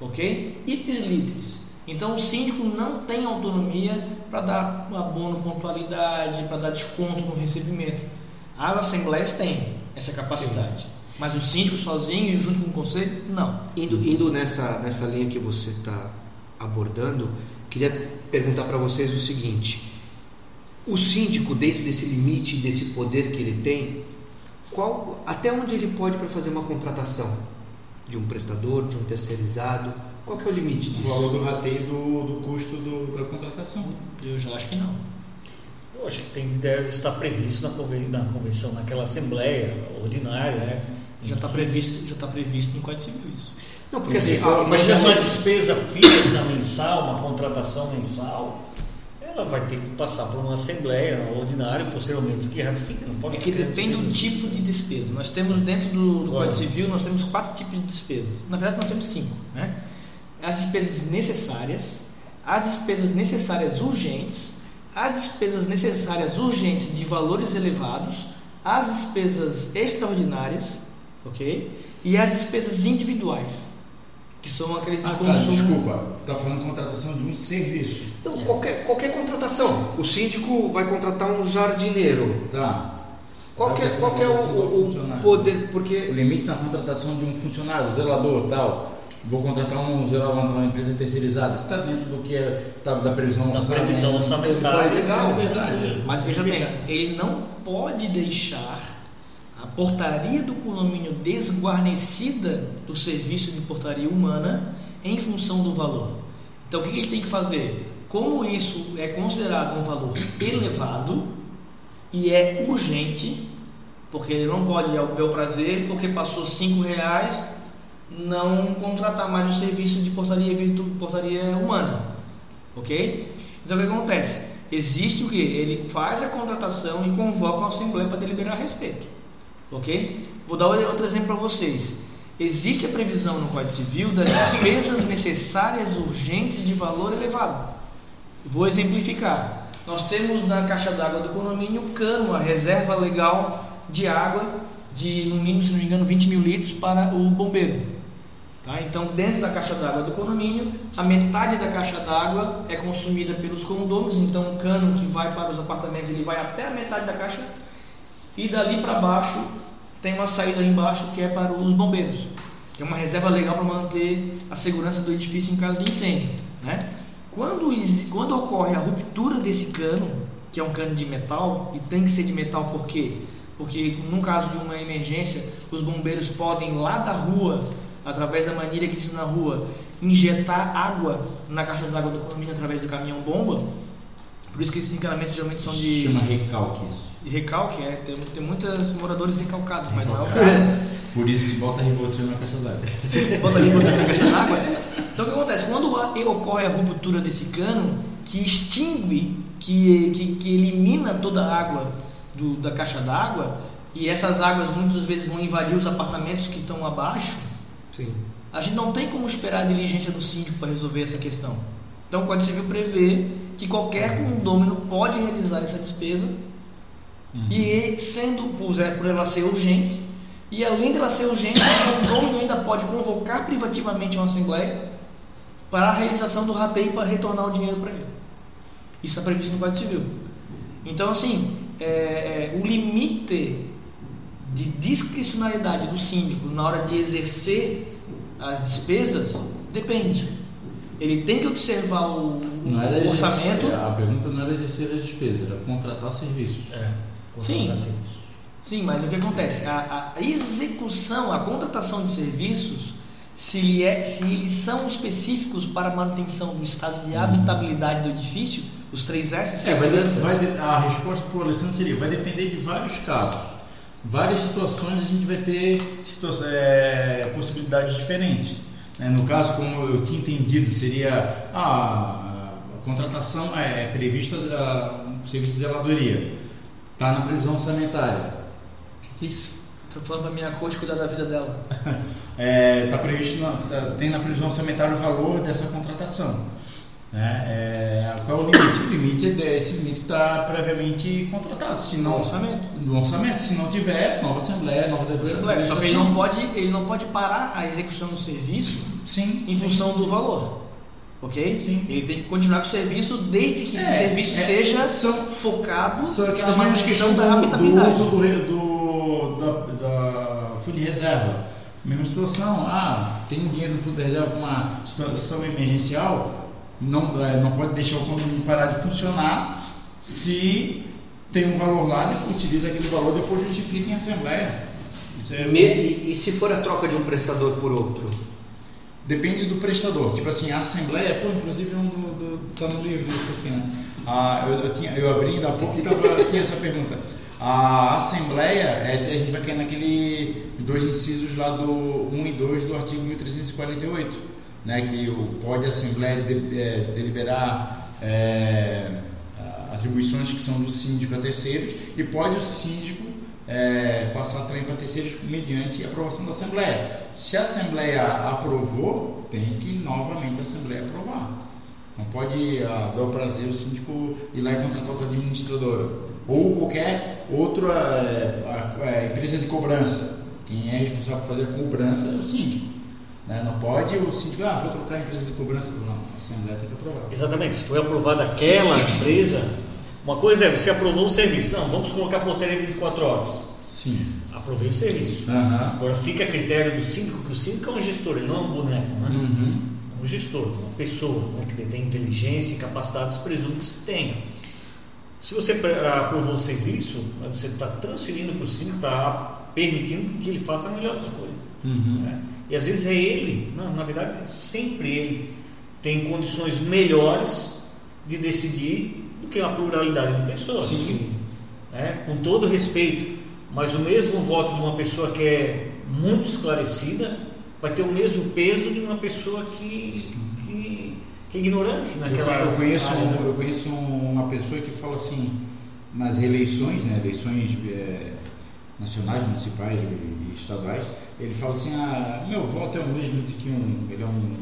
Ok? Ipsis literis. Então o síndico não tem autonomia para dar abono pontualidade, para dar desconto no recebimento. As assembleias têm essa capacidade. Mas o síndico sozinho e junto com o conselho, não. Indo, indo nessa, nessa linha que você está abordando, queria perguntar para vocês o seguinte: o síndico, dentro desse limite, desse poder que ele tem, qual, até onde ele pode para fazer uma contratação de um prestador, de um terceirizado? Qual que é o limite O valor disso? do rateio do, do custo do- da contratação. Eu já acho que não. Eu acho que tem, deve estar previsto na, conven- na convenção, naquela assembleia ordinária, né? Já está previsto, já está previsto no Código Civil isso. Não, porque assim, ah, Mas imagina essa assim, despesa fixa mensal, uma contratação mensal, ela vai ter que passar por uma assembleia ordinária, posteriormente, que ratifica. Não pode É que depende do tipo de despesa. Nós temos dentro do, do. Código Civil, nós temos quatro tipos de despesas. Na verdade, nós temos cinco. Né? As despesas necessárias, as despesas necessárias urgentes, as despesas necessárias urgentes de valores elevados, as despesas extraordinárias, ok? E as despesas individuais, que são aqueles de Ah, tá, consumo. desculpa. Tá falando de contratação de um serviço. então, qualquer, qualquer contratação. O síndico vai contratar um jardineiro. Tá. Qual que é, Vai qual que é o, o- o poder? O Porque limite na contratação de um funcionário, zelador tal. Vou contratar um zelador numa empresa terceirizada. Está dentro do que é tá, da previsão Da orçamentária. previsão orçamentária. É legal, é verdade. Mas veja bem, ele não pode deixar portaria do condomínio desguarnecida do serviço de portaria humana em função do valor. Então o que ele tem que fazer? Como isso é considerado um valor elevado e é urgente, porque ele não pode ir ao bel prazer, porque passou cinco reais, não contratar mais o serviço de portaria, portaria humana. Ok? Então o que acontece? Existe o que? Ele faz a contratação e convoca uma assembleia para deliberar a respeito. Ok? Vou dar outro exemplo para vocês. Existe a previsão no Código Civil das despesas necessárias urgentes de valor elevado. Vou exemplificar. Nós temos na caixa d'água do condomínio o cano, a reserva legal de água de, no mínimo, se não me engano, 20 mil litros para o bombeiro. Tá? Então, dentro da caixa d'água do condomínio, a metade da caixa d'água é consumida pelos condôminos. Então, o cano que vai para os apartamentos ele vai até a metade da caixa e dali para baixo tem uma saída ali embaixo que é para os bombeiros. É uma reserva legal para manter a segurança do edifício em caso de incêndio. Né? Quando, quando ocorre a ruptura desse cano, que é um cano de metal, e tem que ser de metal por quê? Porque num caso de uma emergência, os bombeiros podem lá da rua, através da manilha que existe na rua, injetar água na caixa d'água do condomínio através do caminhão bomba. Por isso que esses encanamentos geralmente são de Chama recalque isso. E recalque, é, tem, tem muitos moradores recalcados, mas não é o caso. Por isso que bota Rivotril na caixa d'água. Bota botando na caixa d'água. Então o que acontece? Quando a- ocorre a ruptura desse cano, que extingue, que, que, que elimina toda a água do- da caixa d'água, e essas águas muitas vezes vão invadir os apartamentos que estão abaixo, Sim. a gente não tem como esperar a diligência do síndico para resolver essa questão. Então o Código Civil prevê que qualquer condômino pode realizar essa despesa e sendo por, é, por ela ser urgente, e além dela ser urgente, o condômino ainda pode convocar privativamente uma assembleia para a realização do rateio para retornar o dinheiro para ele. Isso é previsto no Código Civil. Então, assim, é, é, o limite de discricionalidade do síndico na hora de exercer as despesas depende. Ele tem que observar o, o orçamento. exercer- a pergunta não era exercer as despesas, era contratar serviços. É, Sim. Sim, mas o que acontece? A, a execução, a contratação de serviços, se, ele é, se eles são específicos para a manutenção do estado de habitabilidade do edifício, os três S, É, vai, vai a resposta para o Alessandro seria: vai depender de vários casos. Várias situações a gente vai ter é, possibilidades diferentes. né? No caso, como eu tinha entendido, seria a, a contratação é prevista a, um serviço de zeladoria. Está na previsão orçamentária. O que, que é isso? Estou falando para minha coach cuidar da vida dela. É, tá previsto na, tá- tem na previsão orçamentária o valor dessa contratação. Né? É, qual é o limite? O limite é desse limite que está previamente contratado. Se não, No orçamento. No orçamento. Se não tiver, nova assembleia, nova Assembleia. Só que ele não pode, ele não pode parar a execução do serviço Sim. em sim. função do valor. Ok? Sim. Ele tem que continuar com o serviço desde que esse É, serviço é, seja são- focado São aquelas mesmas questões da do, do habitabilidade. uso do, do, da, da fundo de reserva. Mesma situação, ah, tem dinheiro no fundo de reserva para uma situação emergencial, não, é, não pode deixar o condomínio parar de funcionar se tem um valor lá, utiliza aquele valor, depois justifica em assembleia. É, e, e se for a troca de um prestador por outro? Depende do prestador. Tipo assim, a Assembleia, pô, inclusive é um do, do, tá no livro isso aqui, né? Ah, eu, eu, tinha, eu abri ainda há pouco e tava aqui essa pergunta. A Assembleia, é, a gente vai cair naquele dois incisos lá do 1 e 2 do artigo 1348, né? Que o, pode a Assembleia de- é, deliberar é, atribuições que são do síndico a terceiros e pode o síndico é, passar também para terceiros mediante aprovação da Assembleia. Se a Assembleia aprovou, tem que novamente a Assembleia aprovar. Não pode ah, dar o prazer o síndico ir lá e contratar outra administradora. Ou qualquer outra é, empresa de cobrança. Quem é responsável por fazer a cobrança é o síndico. né? Não pode o síndico, ah, vou trocar a empresa de cobrança. Não, a Assembleia tem que aprovar. Exatamente, se foi aprovada aquela empresa, uma coisa é, você aprovou o serviço. Não, vamos colocar portaria de 24 horas. Sim. Aprovei o serviço. Aham. Agora fica a critério do síndico, que o síndico é um gestor, ele não é um boneco, né? Uhum. É um gestor, uma pessoa né, que detém inteligência e capacidades, presumo que se tenha. Se você aprovou o serviço, você está transferindo para o síndico, está permitindo que ele faça a melhor escolha. Uhum. né? E às vezes é ele, não, na verdade, sempre ele tem condições melhores de decidir do que a pluralidade de pessoas. Sim. né? Com todo respeito, mas o mesmo voto de uma pessoa que é muito esclarecida vai ter o mesmo peso de uma pessoa que, que, que é ignorante naquela eu, eu conheço, área, eu conheço uma pessoa que fala assim, nas eleições, né, eleições é, nacionais, municipais e estaduais, ele fala assim, ah, meu voto é o mesmo de que um, ele é um,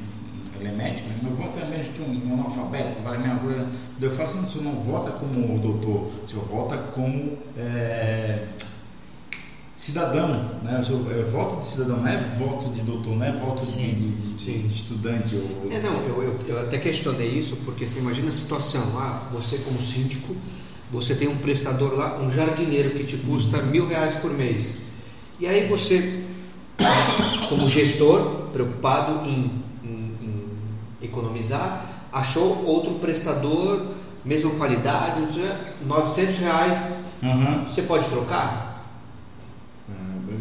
ele é médico, né? meu voto é o mesmo que um, um analfabeto, vale a mesma coisa. Eu falo assim, o senhor não vota como doutor, o senhor vota como é, cidadão, né? O seu, é, voto de cidadão, não é voto de doutor, não é voto de, de- de- estudante. Ou, É, não, eu, eu, eu até questionei isso, porque você imagina a situação, ah, você como síndico, você tem um prestador lá, um jardineiro que te custa mil reais por mês. E aí você, como gestor, preocupado em economizar, achou outro prestador, mesma qualidade, não sei, 900 reais, Aham. você pode trocar? Ah,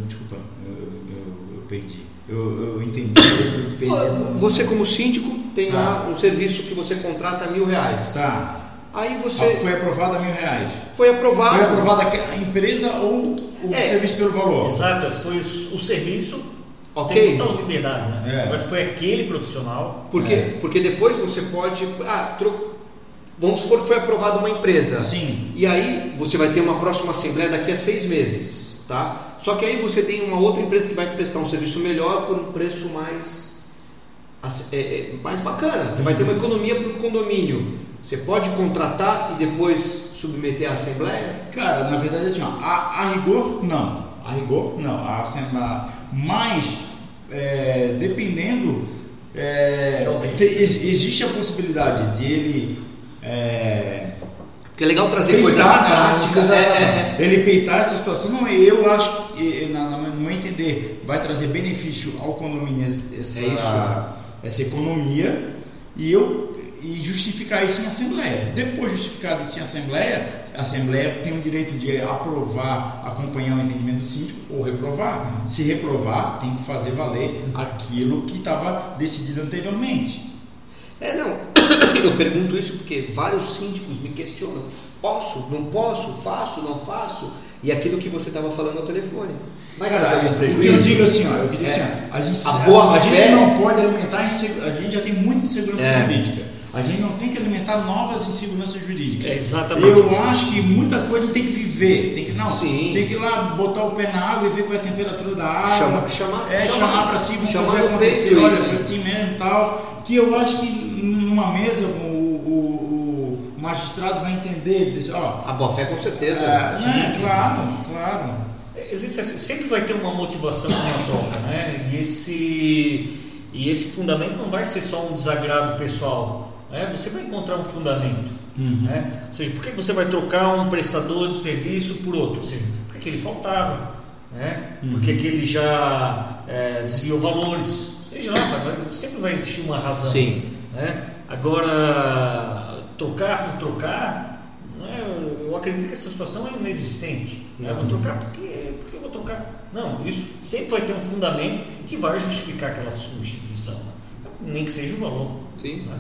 desculpa, eu, eu- eu perdi. Eu, eu entendi, eu perdi. Você como síndico tem Tá. lá um serviço que você contrata mil reais. Tá. Aí você. Ah, foi aprovado a mil reais. Foi aprovado. Foi aprovada a empresa ou o É. serviço pelo valor? Exato, foi o serviço. Ok. Tem total liberdade, né? É. Mas foi aquele profissional. Por quê? É. Porque depois você pode. Ah, tro- vamos supor que foi aprovada uma empresa. Sim. E aí você vai ter uma próxima assembleia daqui a seis meses, tá? Só que aí você tem uma outra empresa que vai prestar um serviço melhor por um preço mais é, é, mais bacana. Você vai ter uma economia para o condomínio. Você pode contratar e depois submeter à assembleia? Cara, na verdade, assim, ó, a, a rigor, não. A rigor, não. A, assembleia- mas, é, dependendo, é, te- ex- existe a possibilidade de ele. É, Porque é legal trazer coisas peitar, né, práticas. coisas- é, é, é. Ele peitar essa situação, não, eu acho que, na- na- no meu entender, vai trazer benefício ao condomínio essa, É isso. essa economia e eu e justificar isso em assembleia. Depois de justificado isso em assembleia, a assembleia tem o direito de aprovar, acompanhar o entendimento do síndico ou reprovar. Se reprovar, tem que fazer valer aquilo que estava decidido anteriormente. É, não. Eu pergunto isso porque vários síndicos me questionam: posso, não posso, faço, não faço? E aquilo que você estava falando ao telefone. Vai Cara, trazer algum prejuízo? eu digo assim, ó, eu digo É. assim, ó, a gente, A a fé- gente não pode alimentar a gente já tem muita insegurança É. jurídica. A gente não tem que alimentar novas inseguranças jurídicas. É exatamente Eu isso. acho que muita coisa tem que viver, tem que não, Sim. tem que ir lá botar o pé na água e ver qual é a temperatura da água. Chama- chamar- é, chamar- chamar para si, vamos chamar fazer acontecer, peito, olha, foi assim mesmo, e tal. Que eu acho que numa mesa o, o- o magistrado vai entender, dizer, ó, A boa fé com certeza. é, sim, né, sim, claro, claro. Existe, assim, sempre vai ter uma motivação na troca, né? E esse, e esse fundamento não vai ser só um desagrado pessoal. Né? Você vai encontrar um fundamento. Uhum. Né? Ou seja, por que você vai trocar um prestador de serviço por outro? Ou seja, porque aquele faltava, né? Uhum. porque aquele já é, desviou valores. Seja lá, sempre vai existir uma razão. Sim. Né? Agora, trocar por trocar, né, eu acredito que essa situação é inexistente. né? Eu vou trocar porque, porque eu vou trocar. Não, isso sempre vai ter um fundamento que vai justificar aquela substituição. Nem que seja o valor. Sim. né?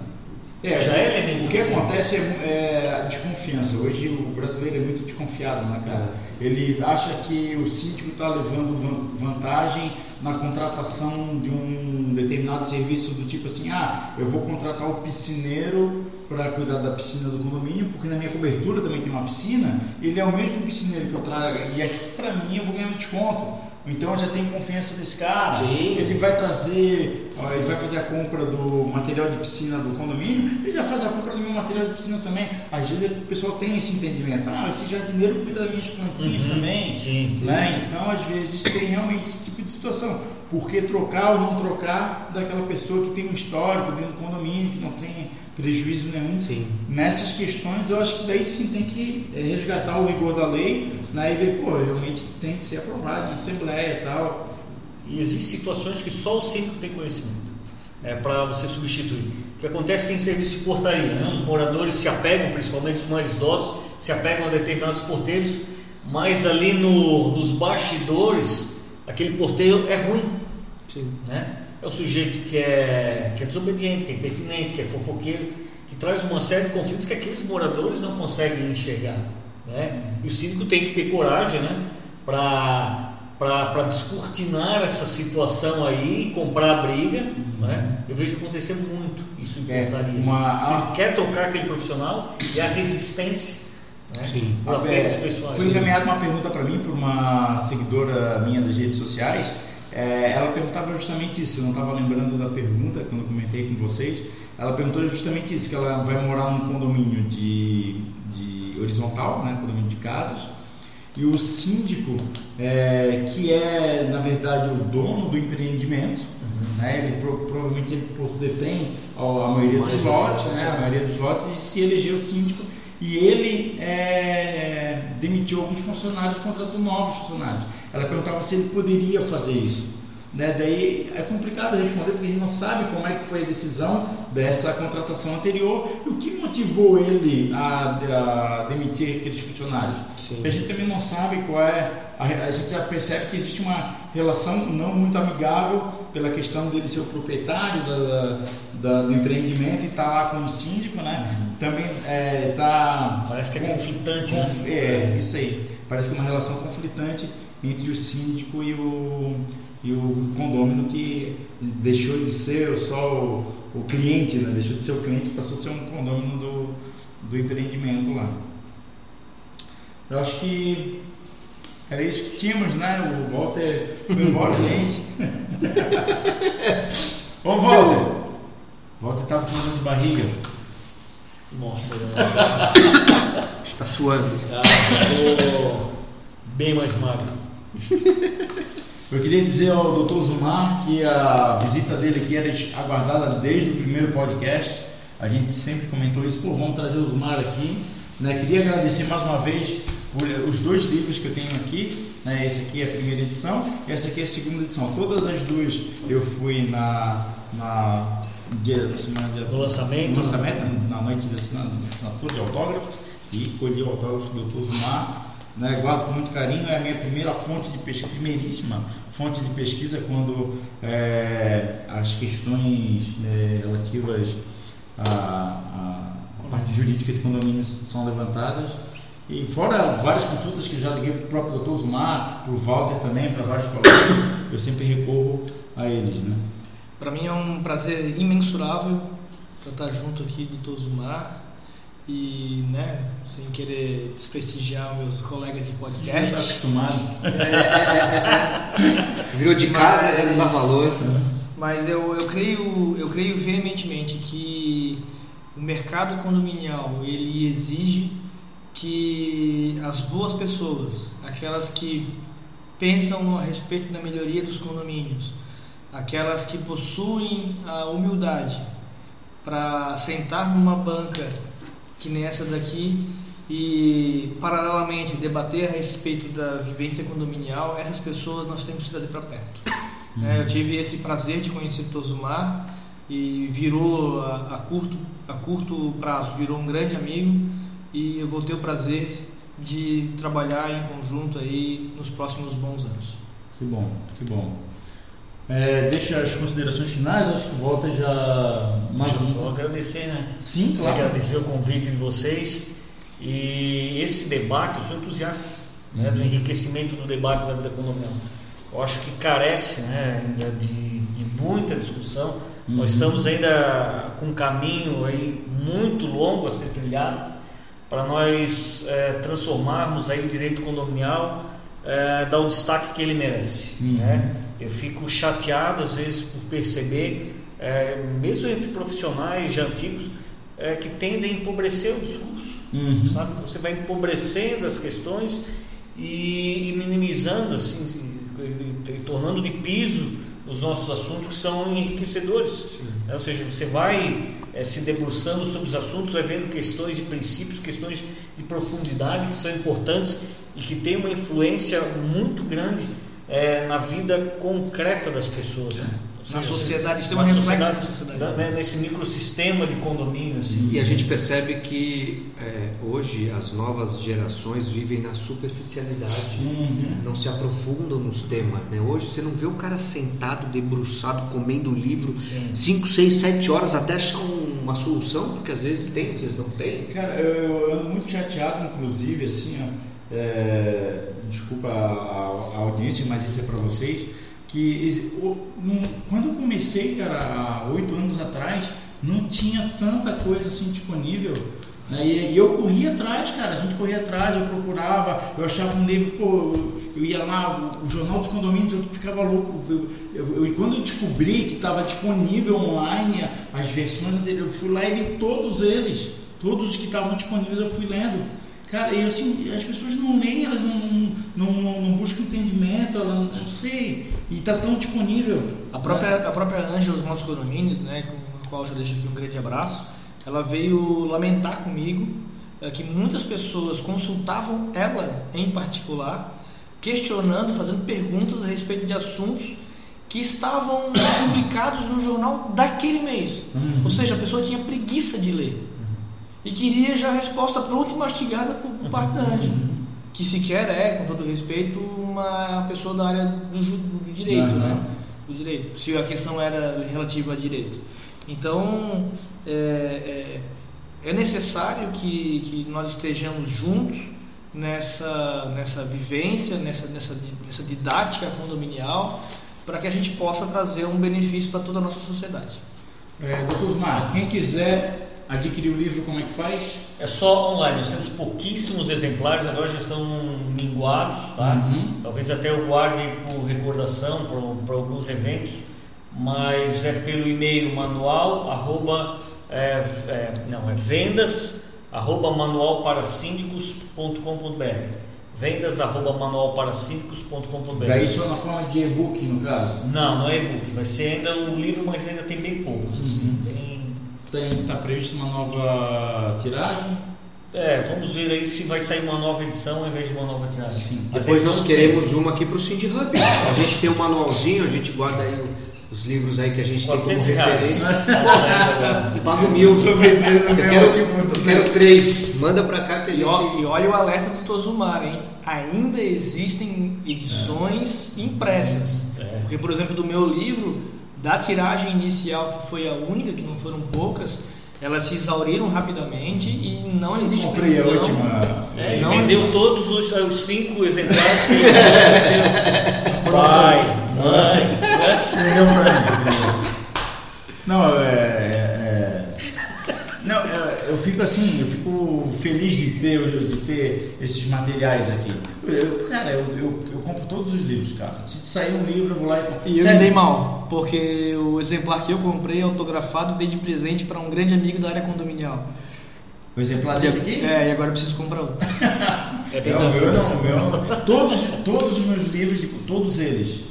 É, Já é elemento O que acontece é, é a desconfiança. Hoje o brasileiro é muito desconfiado, né, cara? Ele acha que o síndico está levando van- vantagem na contratação de um determinado serviço do tipo assim, ah, eu vou contratar o piscineiro para cuidar da piscina do condomínio, porque na minha cobertura também tem uma piscina, ele é o mesmo piscineiro que eu trago, e aqui para mim eu vou ganhar um desconto. Então eu já tenho confiança desse cara. Sim. Ele vai trazer, ele vai fazer a compra do material de piscina do condomínio, ele já faz a compra do meu material de piscina também. Às vezes o pessoal tem esse entendimento, ah, esse jardineiro cuida das minhas plantinhas Uhum. também. Sim, sim, né? sim. Então às vezes tem realmente esse tipo de situação. Por que trocar ou não trocar daquela pessoa que tem um histórico dentro do condomínio, que não tem prejuízo nenhum? Sim. Nessas questões eu acho que daí sim tem que eh, resgatar o rigor da lei né? e ver, pô, realmente tem que ser aprovado em assembleia e tal. E existem situações que só o síndico tem conhecimento é, para você substituir. O que acontece tem serviço de portaria, né? os moradores se apegam, principalmente os mais idosos, se apegam a determinados porteiros, mas ali no, nos bastidores, aquele porteiro é ruim. Sim. Né? É o sujeito que é, que é desobediente, que é impertinente, que é fofoqueiro, que traz uma série de conflitos que aqueles moradores não conseguem enxergar. Né? E o síndico tem que ter coragem né? para descortinar essa situação aí, comprar a briga. Né? Eu vejo acontecer muito isso em É, portarias. uma- Você quer tocar aquele profissional e a resistência né? Sim. por pessoais. Foi encaminhada uma pergunta para mim por uma seguidora minha das redes sociais. É, ela perguntava justamente isso. Eu não estava lembrando da pergunta quando eu comentei com vocês. Ela perguntou justamente isso: que ela vai morar num condomínio de, de horizontal, né, condomínio de casas, e o síndico, é, que é na verdade o dono do empreendimento, né, ele pro- provavelmente ele detém ó, a maioria dos lotes, né, a maioria dos lotes, e se elegeu síndico e ele é, demitiu alguns funcionários contratou novos funcionários. Ela perguntava se ele poderia fazer isso. Né? Daí é complicado responder porque a gente não sabe como é que foi a decisão dessa contratação anterior e o que motivou ele a, a demitir aqueles funcionários. Sim. A gente também não sabe qual é. A, a, gente já percebe que existe uma relação não muito amigável pela questão dele ser o proprietário da, da, do empreendimento e estar tá lá como síndico, né? Uhum. Também é, tá. Parece que é conflitante, conf, né? É, isso aí. Parece que é uma relação conflitante entre o síndico e o, e o condômino que deixou de ser só o, o cliente, né? deixou de ser o cliente passou a ser um condômino do, do empreendimento lá. Eu acho que era isso que tínhamos, né? O Walter foi embora, gente. Ô Walter! Walter estava com dor de barriga. Nossa, está suando. Ah, bem mais magro. Eu queria dizer ao Dr. Zumar que a visita dele aqui era aguardada desde o primeiro podcast. A gente sempre comentou isso, pô, vamos trazer o Zumar aqui. Né? Queria agradecer mais uma vez os dois livros que eu tenho aqui. Né? Esse aqui é a primeira edição, essa aqui é a segunda edição. Todas as duas eu fui na, na dia da semana de, no lançamento, no lançamento na noite de assinatura de autógrafos e colhi o autógrafo do Dr. Zumar né, guardo com muito carinho, é a minha primeira fonte de pesquisa, primeiríssima fonte de pesquisa quando é, as questões é, relativas à, à parte jurídica de condomínios são levantadas. E fora várias consultas que já liguei para o próprio doutor Zumar, para o Walter também, para vários colegas, eu sempre recorro a eles. Né? Para mim é um prazer imensurável estar junto aqui, doutor Zumar, e, né, sem querer desprestigiar meus colegas de podcast. acostumado. Virou de casa, mas, já não dá valor. Mas eu, eu, creio, eu creio veementemente que o mercado condominial ele exige que as boas pessoas, aquelas que pensam a respeito da melhoria dos condomínios, aquelas que possuem a humildade para sentar numa banca que nem essa daqui e paralelamente debater a respeito da vivência condominial, essas pessoas nós temos que trazer para perto. Uhum. É, eu tive esse prazer de conhecer Tozumar e virou a, a, curto a curto prazo virou um grande amigo e eu vou ter o prazer de trabalhar em conjunto aí nos próximos bons anos. Que bom, que bom. É, deixa as considerações finais, acho que volta já mais Deixa eu agradecer, né? Sim, claro. Agradecer o convite de vocês e esse debate, eu sou entusiasta né, do enriquecimento do debate da vida condominial. Eu acho que carece né, ainda de, de muita discussão. Uhum. Nós estamos ainda com um caminho aí muito longo a ser trilhado para nós é, transformarmos aí o direito condominial, é, dar o destaque que ele merece. Uhum. Né? Eu fico chateado às vezes por perceber, é, mesmo entre profissionais já antigos, é, que tendem a empobrecer o discurso. Uhum. Sabe? Você vai empobrecendo as questões e, e minimizando, assim, e, e, tornando de piso os nossos assuntos que são enriquecedores. É, ou seja, você vai é, se debruçando sobre os assuntos, vai vendo questões de princípios, questões de profundidade que são importantes e que têm uma influência muito grande é, na vida concreta das pessoas. Né? na sociedade, isso tem uma reflexo na sociedade. Né, nesse microsistema de condomínios. Assim. E a gente percebe que é, hoje as novas gerações vivem na superficialidade, uhum. não se aprofundam nos temas. Né? Hoje você não vê o cara sentado, debruçado, comendo livro 5, 6, 7 horas até achar uma solução, porque às vezes tem, às vezes não tem. Cara, eu, eu ando muito chateado, inclusive, assim, ó é, desculpa a, a, audiência, mas isso é para vocês, que quando eu comecei, cara, há oito anos atrás, não tinha tanta coisa assim disponível. Né? E, e, eu corria atrás, cara, a gente corria atrás, eu procurava, eu achava um livro, pô, eu ia lá, o, Jornal dos Condomínios, eu ficava louco. Eu, eu, eu quando eu descobri que estava disponível online as versões eu fui lá e li todos eles, todos os que estavam disponíveis eu fui lendo. Cara, eu, assim, as pessoas não leem, elas não, não, não, não buscam entendimento, elas não sei. E está tão disponível. A própria, né? a própria Ângela dos nossos condomínios, né, com a qual eu já deixo aqui um grande abraço, ela veio lamentar comigo é, que muitas pessoas consultavam ela em particular, questionando, fazendo perguntas a respeito de assuntos que estavam publicados no jornal daquele mês. Uhum. Ou seja, a pessoa tinha preguiça de ler e queria já a resposta pronta e mastigada por, por parte da Andy, que sequer é, com todo respeito, uma pessoa da área do, do direito, Uhum. né? Do direito, se a questão era relativa a direito. Então, é, é, é necessário que, que nós estejamos juntos nessa, nessa vivência, nessa, nessa, nessa didática condominial, para que a gente possa trazer um benefício para toda a nossa sociedade. É, doutor Osmar, quem quiser adquirir o livro, como é que faz? É só online, nós temos pouquíssimos exemplares, agora já estão minguados, tá? Uhum. Talvez até eu guarde por recordação para alguns eventos, mas é pelo e-mail manual, arroba, é, é, não, é vendas, arroba manualparasíndicos.com.br vendas, arroba manualparasíndicos.com.br Daí só na forma de e-book, no caso. Não, não é e-book, vai ser ainda um livro, mas ainda tem bem poucos, assim, Uhum. Bem- Está previsto uma nova tiragem? É, vamos ver aí se vai sair uma nova edição ao invés de uma nova tiragem. Sim. Depois nós queremos tempo? uma aqui para o Cindy Hub. A gente tem um manualzinho, a gente guarda aí os livros aí que a gente tem como 400 reais. referência. Tá. Tô vendendo Eu quero, eu 200. quero três. Manda pra cá que a E, gente. e olha o alerta do Tozumar, hein? Ainda existem edições impressas. É. Porque, por exemplo, do meu livro, da tiragem inicial, que foi a única, que não foram poucas, elas se exauriram rapidamente e não existe Comprei a previsão. última. É, ele Não vendeu existe. todos os, os cinco exemplares que ele. Pai, mãe. Mim. Não, é, Não, é, eu fico assim, eu fico feliz de ter, de ter esses materiais aqui. Eu- cara, eu, eu, eu compro todos os livros, cara. Se sair um livro, eu vou lá e compro. E eu Sério? me dei mal, porque o exemplar que eu comprei autografado dei de presente para um grande amigo da área condominial. O exemplar desse aqui? É, e agora eu preciso comprar outro. É Não, meu não, o meu não. Todos, todos os meus livros, tipo, todos eles.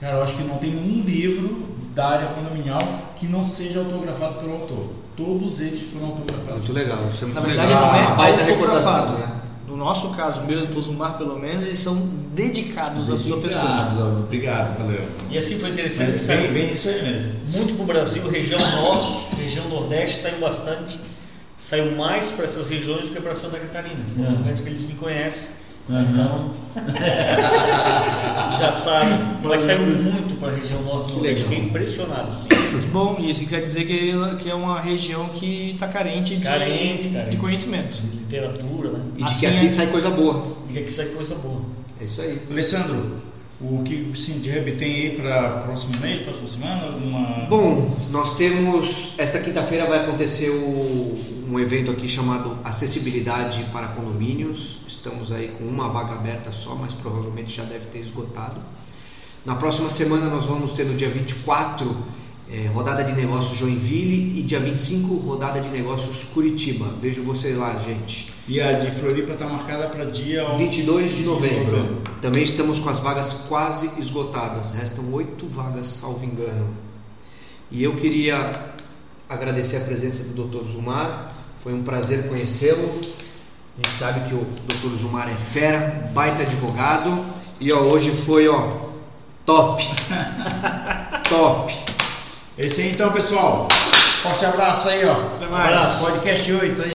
Cara, eu acho que não tem um livro da área condominial que não seja autografado pelo autor. Todos eles foram autografados. Muito legal, isso é muito Na verdade, legal. não é Uma baita recordação, né? No nosso caso, o meu e do Tozumar, pelo menos, eles são dedicados à sua pessoa. Obrigado, obrigado, valeu. E assim foi interessante, Mas saiu bem, bem isso aí mesmo. muito para o Brasil, região norte, região nordeste, saiu bastante. Saiu mais para essas regiões do que para Santa Catarina. Uhum. Realmente que eles me conhecem. Uhum. Então, já sabe. Mas saiu muito para a região norte do nordeste. legal. Fiquei impressionado. Assim. Que bom, isso quer dizer que, que é uma região que está carente, de, Carente, carente. de conhecimento. De literatura, né? E de Assim que aqui é. sai coisa boa. E que aqui sai coisa boa. É isso aí. Alessandro, o que o Sindhub tem aí para próximo mês, próxima semana? Alguma... Bom, nós temos. Esta quinta-feira vai acontecer o- um evento aqui chamado Acessibilidade para Condomínios. Estamos aí com uma vaga aberta só, mas provavelmente já deve ter esgotado. Na próxima semana nós vamos ter no dia 24 eh, rodada de negócios Joinville e dia 25 rodada de negócios Curitiba. Vejo você lá, gente. E a de Floripa está marcada para dia 22 de novembro. novembro. Também estamos com as vagas quase esgotadas. Restam oito vagas, salvo engano. E eu queria agradecer a presença do Dr. Zumar. Foi um prazer conhecê-lo. A gente sabe que o Dr. Zumar é fera, baita advogado. E ó, hoje foi ó, top. top. Esse aí então, pessoal. Forte abraço aí, ó. Até mais. Podcast 8 aí.